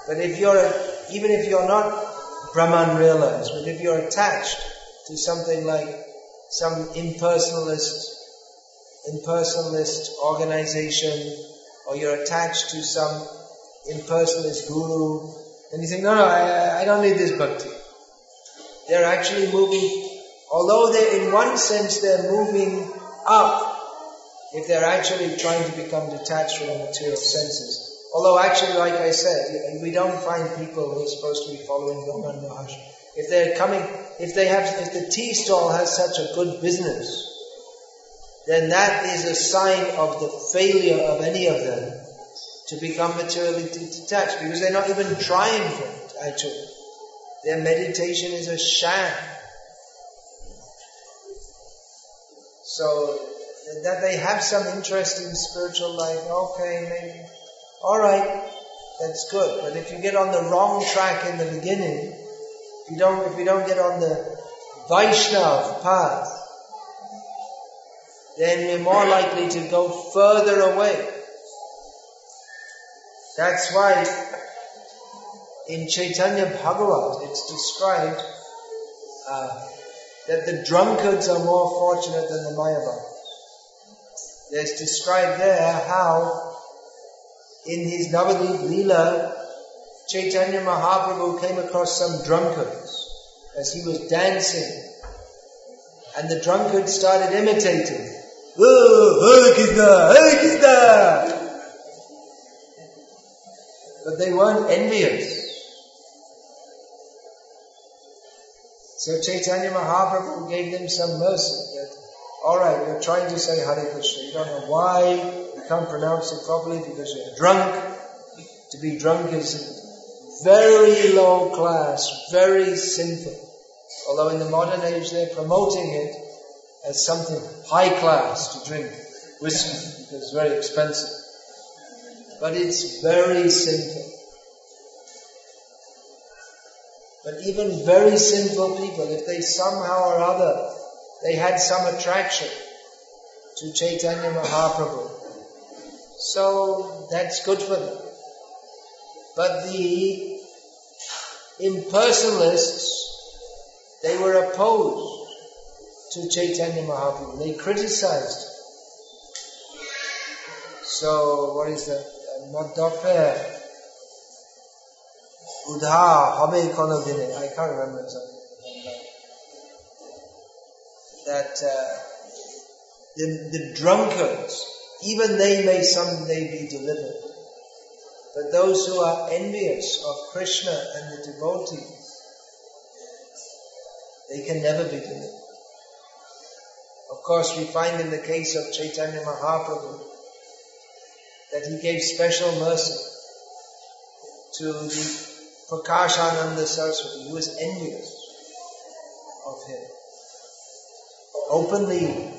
But if you're, even if you're not Brahman realized, but if you're attached to something like some impersonalist impersonalist organization or you're attached to some impersonalist guru, and you think, no, no, I, I don't need this bhakti. They're actually moving, although they in one sense they're moving up, if they're actually trying to become detached from the material senses. Although actually, like I said, we don't find people who are supposed to be following Ramana Maharshi. If they're coming, if they have, if the tea stall has such a good business, then that is a sign of the failure of any of them to become materially detached because they're not even trying for it, actually. Their meditation is a sham. So, that they have some interest in spiritual life, okay, maybe. Alright, that's good. But if you get on the wrong track in the beginning, if you don't, if you don't get on the Vaishnav path, then we're more likely to go further away. That's why in Chaitanya Bhagavat it's described uh, that the drunkards are more fortunate than the Mayavadis. There's described there how in his Navadip Leela, Chaitanya Mahaprabhu came across some drunkards as he was dancing. And the drunkards started imitating. Oh, Hare Krishna, Hare Krishna! But they weren't envious. So Chaitanya Mahaprabhu gave them some mercy that, alright, you're trying to say Hare Krishna. You don't know why, you can't pronounce it properly because you're drunk. To be drunk is very low class, very sinful. Although in the modern age they're promoting it as something high class to drink whiskey because it's very expensive. But it's very sinful. But even very sinful people, if they somehow or other, they had some attraction to Chaitanya Mahaprabhu, so that's good for them. But the impersonalists, they were opposed to Chaitanya Mahaprabhu. They criticized. So, what is that? Udha Habe Konodine. I can't remember. That uh, the, the drunkards, even they may someday be delivered. But those who are envious of Krishna and the devotees, they can never be delivered. Of course, we find in the case of Chaitanya Mahaprabhu that he gave special mercy to the Prakashananda Saraswati, who was envious of him, openly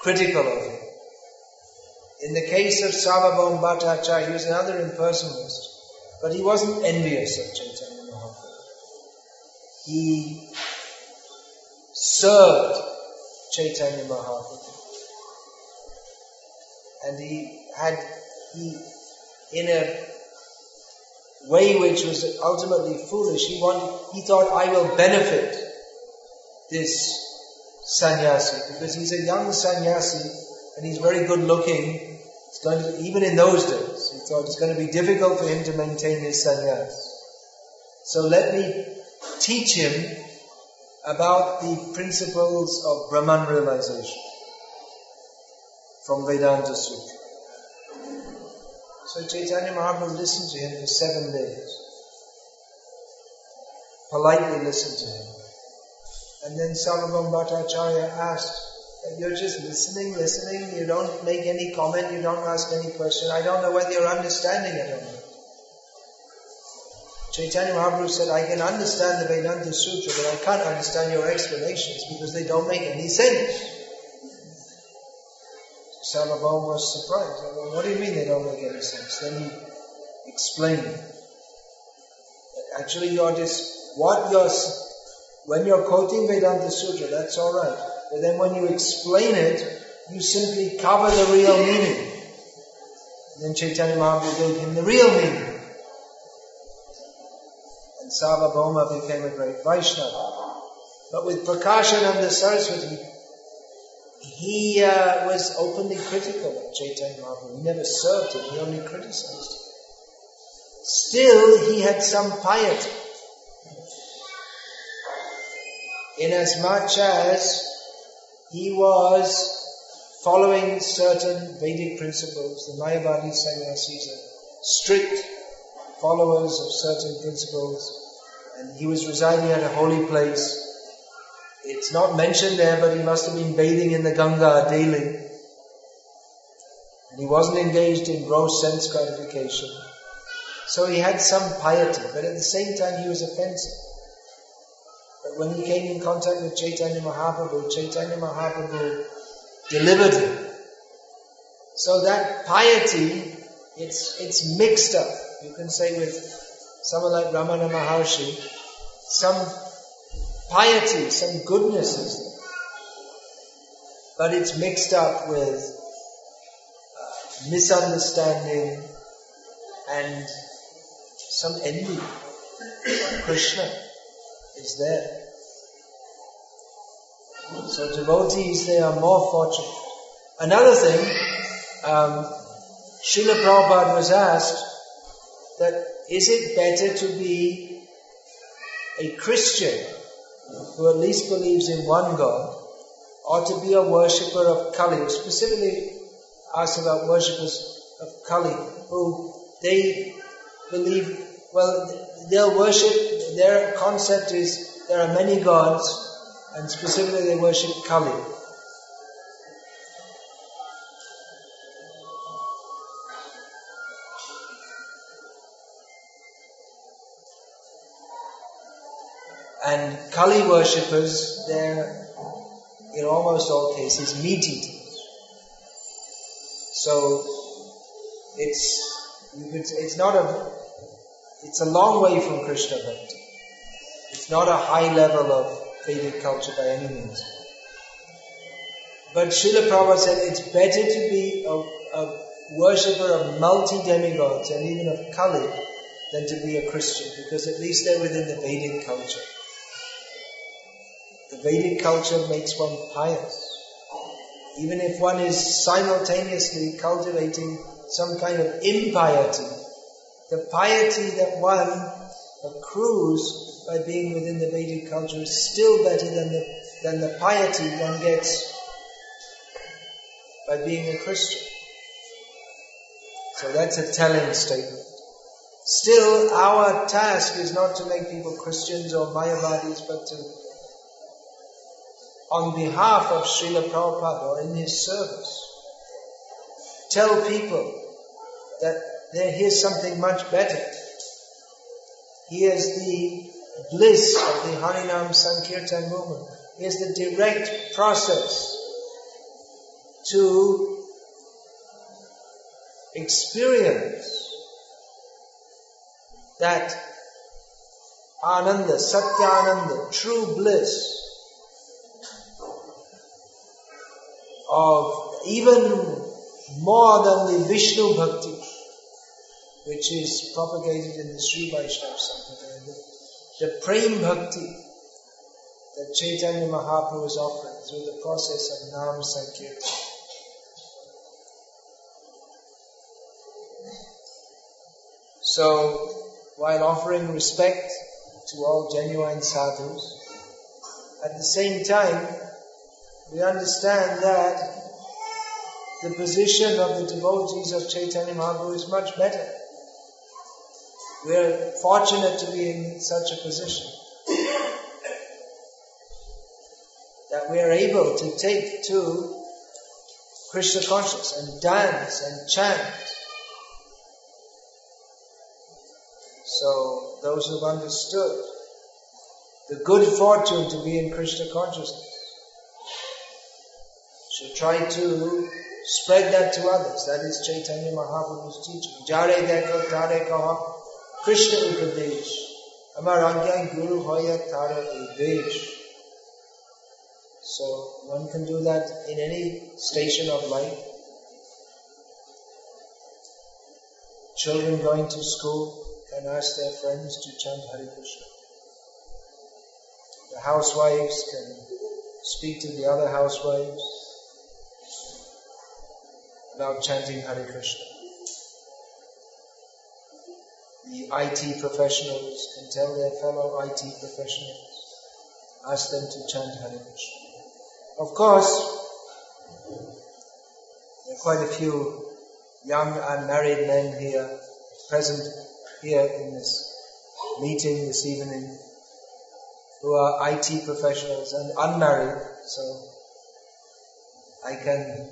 critical of him. In the case of Sarvabhauma Bhattacharya, he was another impersonalist, but he wasn't envious of Chaitanya Mahaprabhu. He served Chaitanya Mahaprabhu. And he had, he, in a way which was ultimately foolish, he wanted, he thought, I will benefit this sannyasi, because he's a young sannyasi, and he's very good looking. It's going to, even in those days, he thought it's going to be difficult for him to maintain his sannyas. So let me teach him about the principles of Brahman realization from Vedanta Sutra. So Chaitanya Mahaprabhu listened to him for seven days. Politely listened to him. And then Sarvabhauma Bhattacharya asked, you're just listening, listening, you don't make any comment, you don't ask any question. I don't know whether you're understanding it or not. Chaitanya Mahaprabhu said, I can understand the Vedanta Sutra, but I can't understand your explanations because they don't make any sense. Sarvabhauma was surprised. Well, what do you mean they don't make any sense? Then he explained. Actually, you're just, what you're, when you're quoting Vedanta Sutra, that's alright. But then when you explain it, you simply cover the real meaning. And then Chaitanya Mahaprabhu gave him the real meaning. And Sarvabhauma became a great Vaishnava. But with Prakashananda Saraswati, he uh, was openly critical of Chaitanya Mahaprabhu. He never served him, he only criticized him. Still, he had some piety. Inasmuch as he was following certain Vedic principles, the Mayavadi sannyasis are strict followers of certain principles, and he was residing at a holy place. It's not mentioned there, but he must have been bathing in the Ganga daily. And he wasn't engaged in gross sense gratification. So he had some piety, but at the same time he was offensive. But when he came in contact with Chaitanya Mahaprabhu, Chaitanya Mahaprabhu delivered him. So that piety, it's, it's mixed up. You can say with someone like Ramana Maharshi, some piety, some goodness is there. But it's mixed up with uh, misunderstanding and some envy. Krishna is there. So devotees, they are more fortunate. Another thing, um, Srila Prabhupada was asked that is it better to be a Christian who at least believes in one God or to be a worshipper of Kali, specifically asked about worshippers of Kali who they believe, well, they'll worship, their concept is there are many gods and specifically they worship Kali. Kali worshippers, they're in almost all cases meat eaters. So it's it's not a it's a long way from Krishna bhakti. It's not a high level of Vedic culture by any means. But Srila Prabhupada said it's better to be a, a worshipper of multi demigods and even of Kali than to be a Christian because at least they're within the Vedic culture. The Vedic culture makes one pious. Even if one is simultaneously cultivating some kind of impiety, the piety that one accrues by being within the Vedic culture is still better than the, than the piety one gets by being a Christian. So that's a telling statement. Still, our task is not to make people Christians or Mayavadis, but to, on behalf of Srila Prabhupada or in his service, tell people that there, here's something much better. Here's the bliss of the Harinam Sankirtan movement is the direct process to experience that Ananda, Satyananda, true bliss of even more than the Vishnu Bhakti, which is propagated in the Sri Vaishnava Sampradaya the Prem Bhakti that Chaitanya Mahaprabhu is offering through the process of Nam Sankirtan. So, while offering respect to all genuine sadhus, at the same time, we understand that the position of the devotees of Chaitanya Mahaprabhu is much better. We are fortunate to be in such a position that we are able to take to Krishna consciousness and dance and chant. So those who've understood the good fortune to be in Krishna consciousness try to spread that to others. That is Chaitanya Mahaprabhu's teaching. Jare dekho tare kaha Krishna Upadesh. Amar Agyan Guru Hoya Tara Udesh. So one can do that in any station of life. Children going to school can ask their friends to chant Hare Krishna. The housewives can speak to the other housewives about chanting Hare Krishna the IT professionals can tell their fellow IT professionals, ask them to chant Hare Krishna. Of course, there are quite a few young unmarried men here, present here in this meeting this evening, who are IT professionals and unmarried, so I can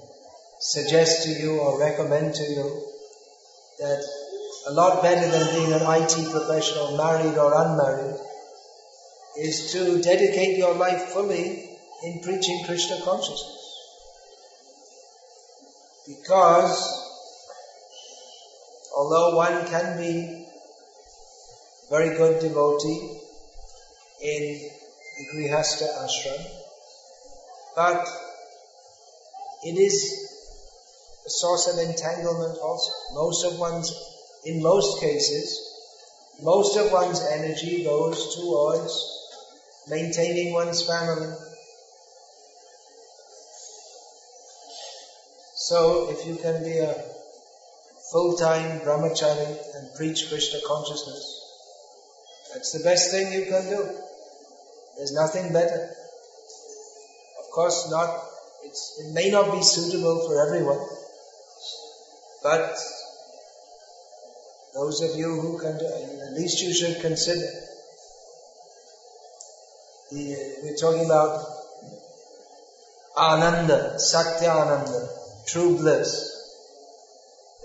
suggest to you or recommend to you that a lot better than being an IT professional, married or unmarried, is to dedicate your life fully in preaching Krishna consciousness. Because although one can be very good devotee in the Grihastha ashram, but it is a source of entanglement also. Most of one's, in most cases, most of one's energy goes towards maintaining one's family. So if you can be a full-time brahmachari and preach Krishna consciousness, that's the best thing you can do. There's nothing better. Of course not, it may not be suitable for everyone, but those of you who can at least you should consider. The, we're talking about Ananda, Satya Ananda, true bliss.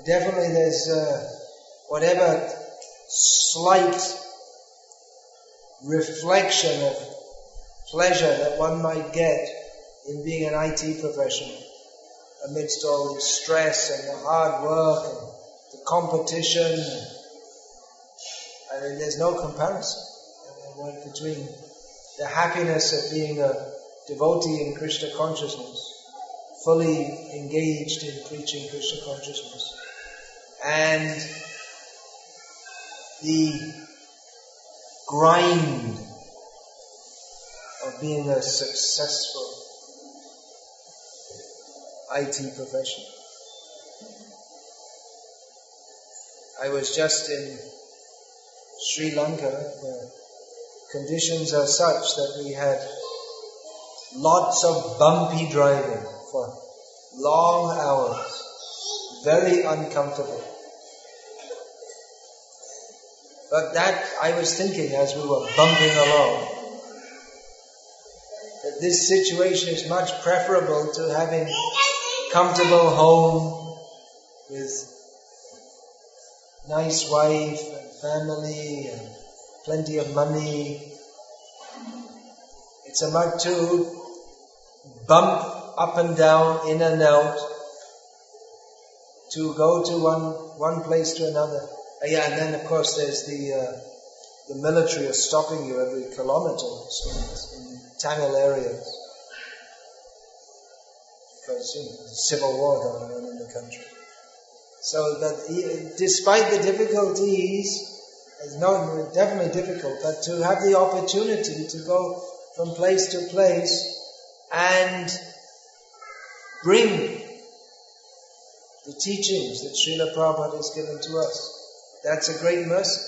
Definitely there's uh, whatever slight reflection of pleasure that one might get in being an IT professional amidst all the stress and the hard work and the competition. I mean, there's no comparison between the happiness of being a devotee in Krishna consciousness, fully engaged in preaching Krishna consciousness, and the grind of being a successful IT professional. I was just in Sri Lanka. The conditions are such that we had lots of bumpy driving for long hours. Very uncomfortable. But that I was thinking as we were bumping along that this situation is much preferable to having comfortable home with nice wife and family and plenty of money. It's a much to bump up and down, in and out, to go to one one place to another. Uh, yeah, and then of course there's the uh, the military are stopping you every kilometer so in Tamil areas because you know, civil war going on in the country. So that despite the difficulties, it's definitely difficult, but to have the opportunity to go from place to place and bring the teachings that Srila Prabhupada has given to us. That's a great mercy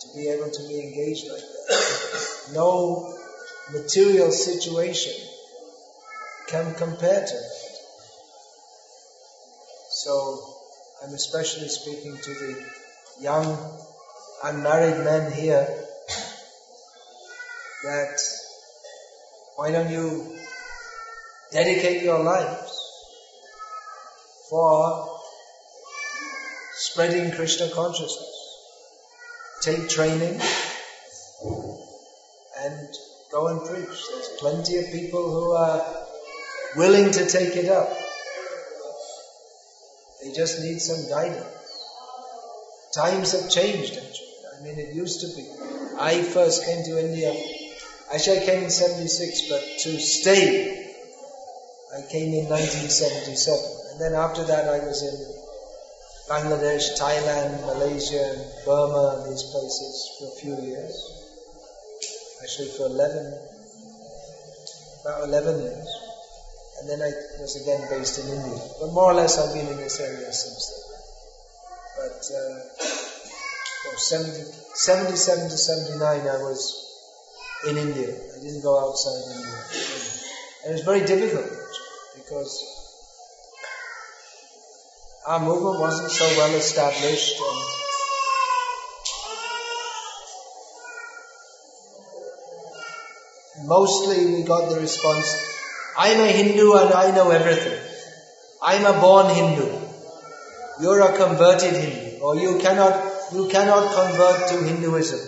to be able to be engaged like that. No material situation can compare to. So I'm especially speaking to the young unmarried men here that why don't you dedicate your lives for spreading Krishna consciousness. Take training and go and preach. There's plenty of people who are willing to take it up. They just need some guidance. Times have changed actually. I mean, it used to be. I first came to India, actually I came in 76, but to stay, I came in 1977. And then after that I was in Bangladesh, Thailand, Malaysia, Burma, these places for a few years. Actually for 11, about 11 years. And then I was again based in India. But more or less I've been in this area since then. But uh, 70, 77 to 79 I was in India. I didn't go outside India. And it was very difficult because our movement wasn't so well established and mostly we got the response, I'm a Hindu and I know everything. I'm a born Hindu. You're a converted Hindu. Or you cannot, you cannot convert to Hinduism.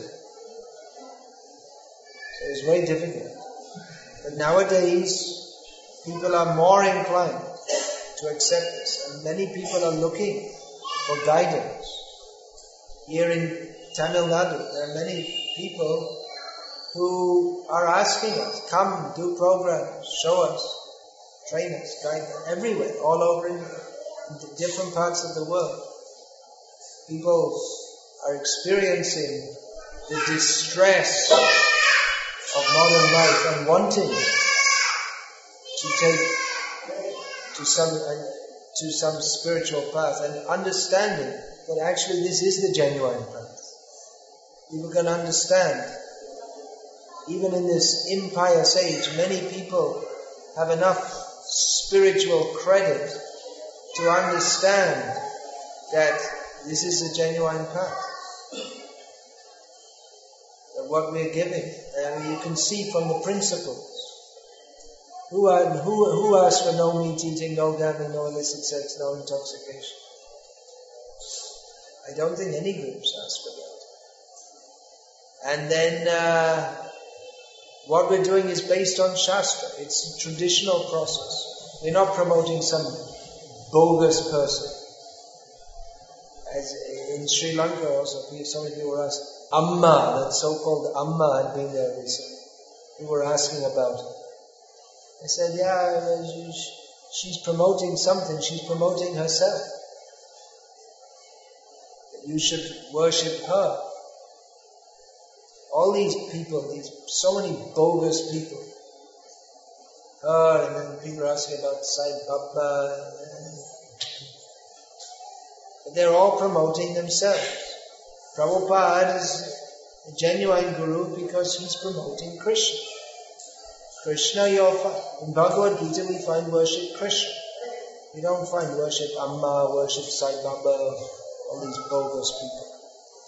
So it's very difficult. But nowadays, people are more inclined to accept this. And many people are looking for guidance. Here in Tamil Nadu, there are many people who are asking us, come, do programs, show us, train us, guide us, everywhere, all over in different parts of the world. People are experiencing the distress of modern life and wanting to take to some to some spiritual path and understanding that actually this is the genuine path. People can understand. Even in this impious age, many people have enough spiritual credit to understand that this is a genuine path. That what we're giving, and you can see from the principles. Who, are, who, who asks for no meat eating, no gambling, no illicit sex, no intoxication? I don't think any groups ask for that. And then uh, what we're doing is based on Shastra. It's a traditional process. We're not promoting some bogus person. As in Sri Lanka also, some of you were asked, Amma, that so-called Amma had been there recently. You were asking about. I said, yeah, she's promoting something. She's promoting herself. You should worship her. All these people, these so many bogus people. Her, and then people are asking about Sai Baba. But they're all promoting themselves. Prabhupada is a genuine guru because he's promoting Krishna. Krishna, in Bhagavad Gita we find worship Krishna. We don't find worship Amma, worship Sai Baba, all these bogus people.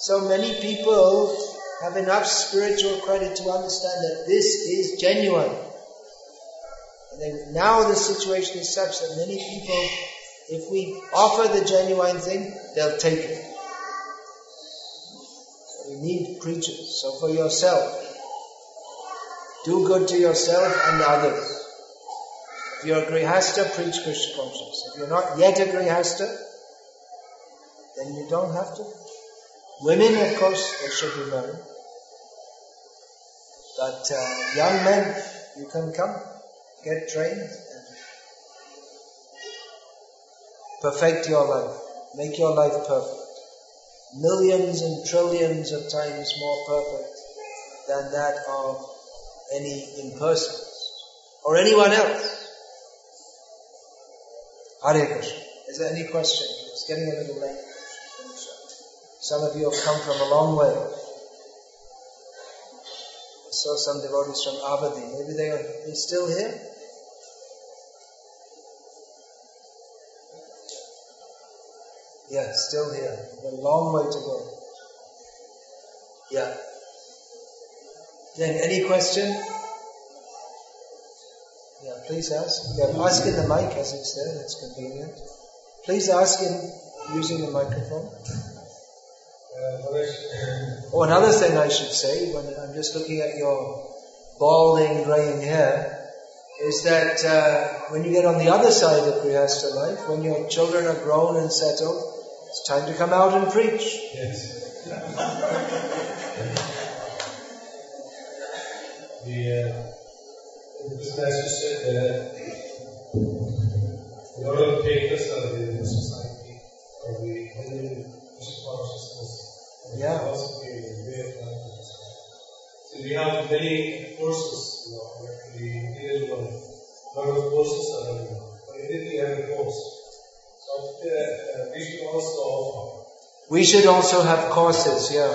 So many people have enough spiritual credit to understand that this is genuine. And then now the situation is such that many people, if we offer the genuine thing, they'll take it. We need preachers. So for yourself, do good to yourself and others. If you're a Grihasta, preach Krishna consciousness. If you're not yet a Grihasta, then you don't have to. Women, of course, they should be married. But uh, young men, you can come, get trained, and perfect your life. Make your life perfect. Millions and trillions of times more perfect than that of any impersonals or anyone else. Hare Krishna. Is there any question? It's getting a little late. Some of you have come from a long way. Saw some devotees from Avadi. Maybe they are they still here? Yeah, still here. A long way to go. Yeah. Then any question? Yeah, please ask. Yeah, ask in the mic as it's there, it's convenient. Please ask in using the microphone. Oh, another thing I should say, when I'm just looking at your balding, graying hair, is that uh, when you get on the other side of Grihastha life, when your children are grown and settled, it's time to come out and preach. Yes. the, uh, this said that a lot of papers are in the society, or the consciousness, yeah. philosophy, and way of life. So we have many courses, you know, actually, even one, a lot of courses are available. For everything, every course. So uh, we should also offer. We should also have courses, yeah.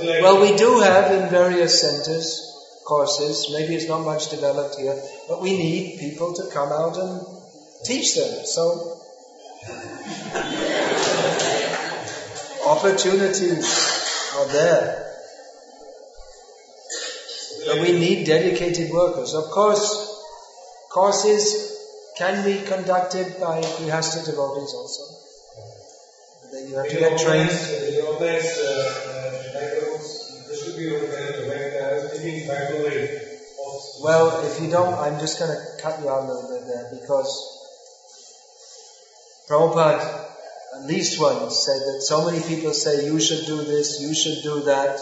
Like well, we do have in various centers courses. Maybe it's not much developed here, but we need people to come out and teach them. So, opportunities are there. But we need dedicated workers. Of course, courses can be conducted by Grihastha devotees also. Then you have to get trained. Well, if you don't, I'm just going to cut you out a little bit there because Prabhupada least once said that so many people say you should do this, you should do that.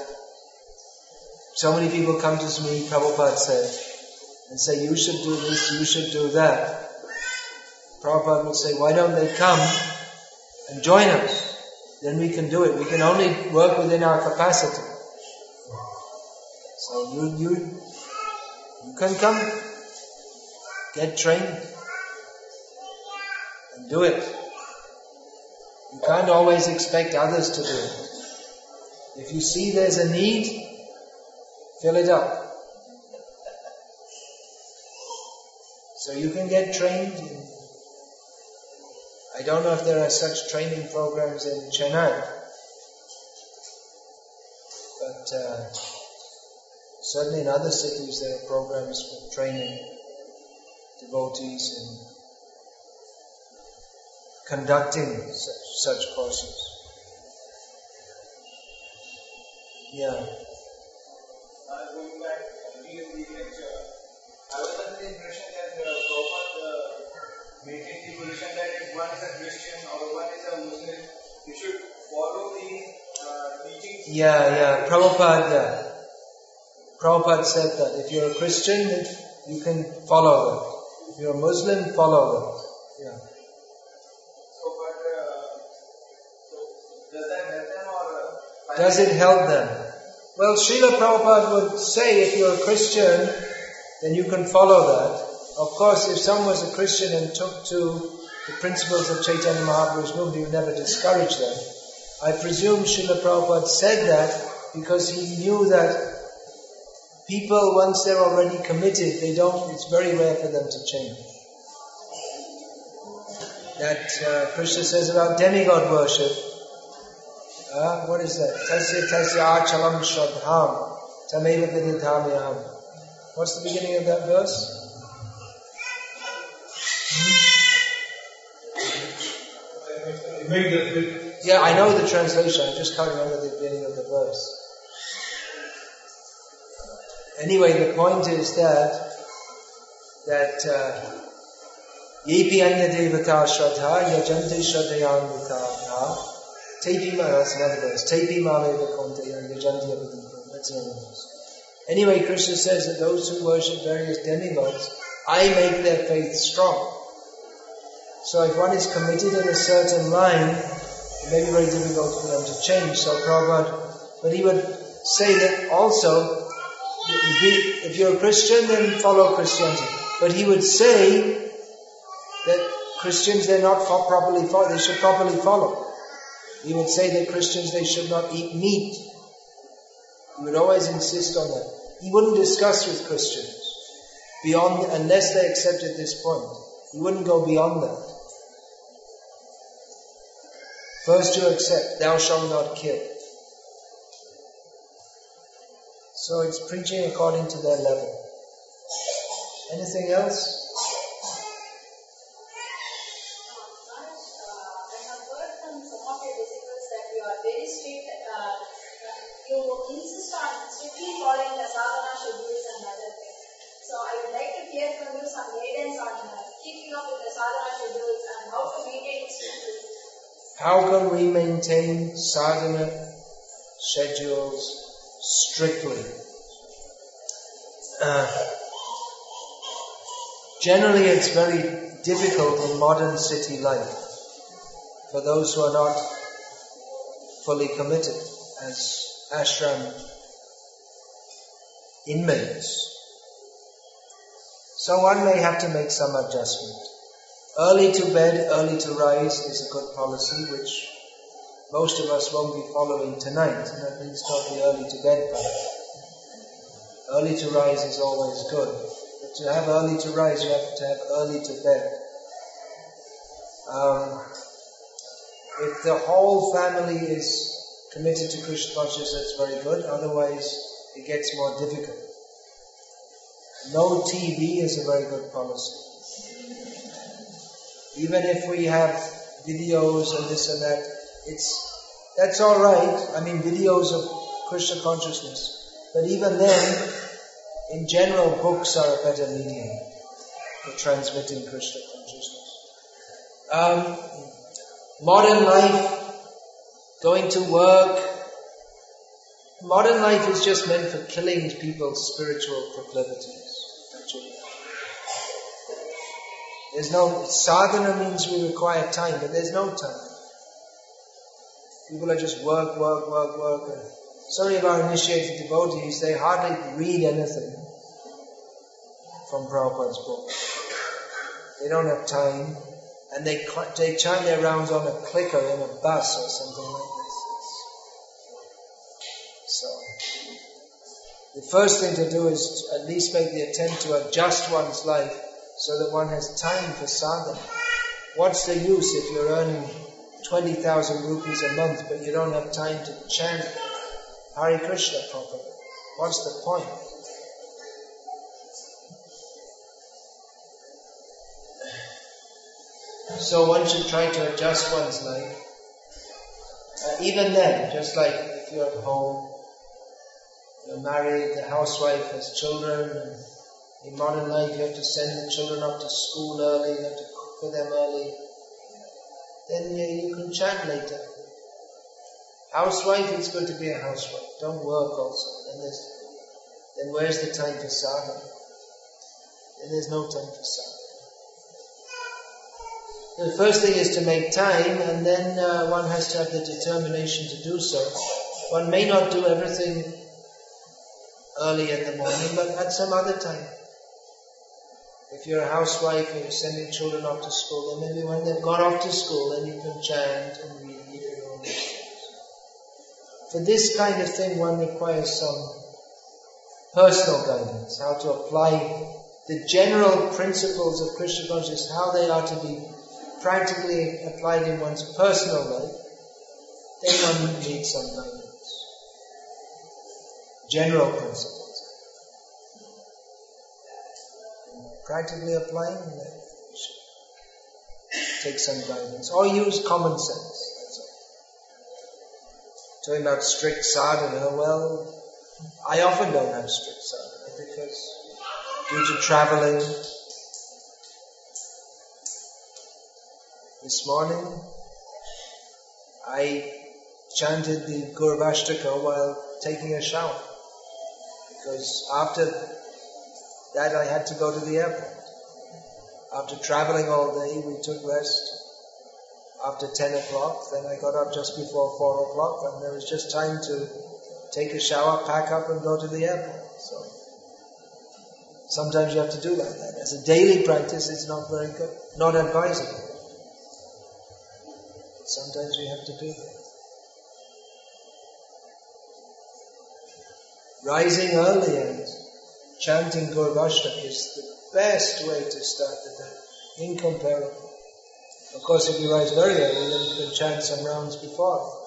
So many people come to me, Prabhupada said, and say you should do this, you should do that. Prabhupada would say, why don't they come and join us? Then we can do it. We can only work within our capacity. So you, you, you can come, get trained, and do it. You can't always expect others to do it. If you see there's a need, fill it up. So you can get trained. In, I don't know if there are such training programs in Chennai, but uh, certainly in other cities there are programs for training devotees in conducting such, such courses. Yeah. Uh, going back again the lecture, I was under the impression that Prabhupada uh, the position that if one is a Christian or one is a Muslim, you should follow the uh, teachings. Yeah, yeah. Prabhupada. Prabhupada said that if you're a Christian, you can follow that. If you're a Muslim, follow that. Yeah. Does it help them? Well, Srila Prabhupada would say if you're a Christian, then you can follow that. Of course, if someone was a Christian and took to the principles of Chaitanya Mahaprabhu's movement, would never discourage them. I presume Srila Prabhupada said that because he knew that people, once they're already committed, they don't, it's very rare for them to change. That uh, Krishna says about demigod worship, uh, what is that? Tasya tasya achalam shraddham tameva vididhamyam. What's the beginning of that verse? Yeah, I know the translation. I just can't remember the beginning of the verse. Anyway, the point is that that yepi anya devata shraddha yajanti shraddhayam Tepi that's another verse. Tepi Mameva Konteya Yajantiya That's another verse. Anyway, Krishna says that those who worship various demigods, I make their faith strong. So if one is committed in a certain line, it may be very difficult for them to change. So Prabhupada, but he would say that also, if you're a Christian, then follow Christianity. But he would say that Christians, they're not properly they should properly follow. He would say that Christians, they should not eat meat. He would always insist on that. He wouldn't discuss with Christians beyond, unless they accepted this point. He wouldn't go beyond that. First you accept, thou shalt not kill. So it's preaching according to their level. Anything else? Maintain sadhana schedules strictly? Uh, generally, it's very difficult in modern city life for those who are not fully committed as ashram inmates. So one may have to make some adjustment. Early to bed, early to rise is a good policy which most of us won't be following tonight, and at least not the early to bed part. Early to rise is always good, but to have early to rise, you have to have early to bed. Um, if the whole family is committed to Krishna consciousness, that's very good. Otherwise, it gets more difficult. No TV is a very good policy. Even if we have videos and this and that, it's, that's alright. I mean, videos of Krishna consciousness. But even then, in general, books are a better medium for transmitting Krishna consciousness. Um, modern life, going to work, modern life is just meant for killing people's spiritual proclivities, actually. There's no, sadhana means we require time, but there's no time. People are just work, work, work, work. So many of our initiated devotees, they hardly read anything from Prabhupada's book. They don't have time, and they they chant their rounds on a clicker in a bus or something like this. So, the first thing to do is to at least make the attempt to adjust one's life so that one has time for sadhana. What's the use if you're earning 20,000 rupees a month but you don't have time to chant Hare Krishna properly? What's the point? So one should try to adjust one's life. Uh, even then, just like if you're at home, you're married, the housewife has children, in modern life you have to send the children up to school early, you have to cook for them early, then you, can chant later. Housewife, it's good to be a housewife. Don't work also. Then, then where's the time for sadhana? Then there's no time for sadhana. The first thing is to make time, and then uh, one has to have the determination to do so. One may not do everything early in the morning, but at some other time. If you're a housewife and you're sending children off to school, then maybe when they've gone off to school, then you can chant and read all these things. For this kind of thing, one requires some personal guidance, how to apply the general principles of Krishna consciousness, how they are to be practically applied in one's personal life, then one needs some guidance. General principles. Practically applying that, take some guidance. Or use common sense. Talking about strict sadhana, oh, well, I often don't have strict sadhana because due to traveling, This morning, I chanted the Gurvashtaka while taking a shower. Because after that I had to go to the airport. After traveling all day, we took rest. After 10 o'clock, then I got up just before 4 o'clock and there was just time to take a shower, pack up and go to the airport. So, sometimes you have to do like that. As a daily practice, it's not very good, not advisable. Sometimes we have to do that. Rising early and chanting Gurvashtaka is the best way to start the day. Incomparable. Of course, if you rise very early, then you can chant some rounds before.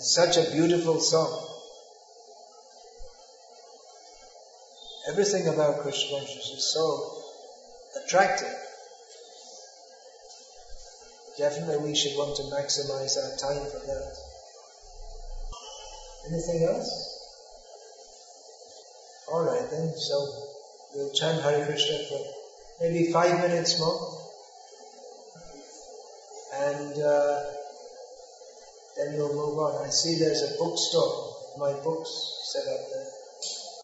It's such a beautiful song. Everything about Krishna consciousness is so attractive. Definitely we should want to maximize our time for that. Anything else? Alright then, so we'll chant Hare Krishna for maybe five minutes more. And uh, then we'll move on. I see there's a bookstore, my books set up there.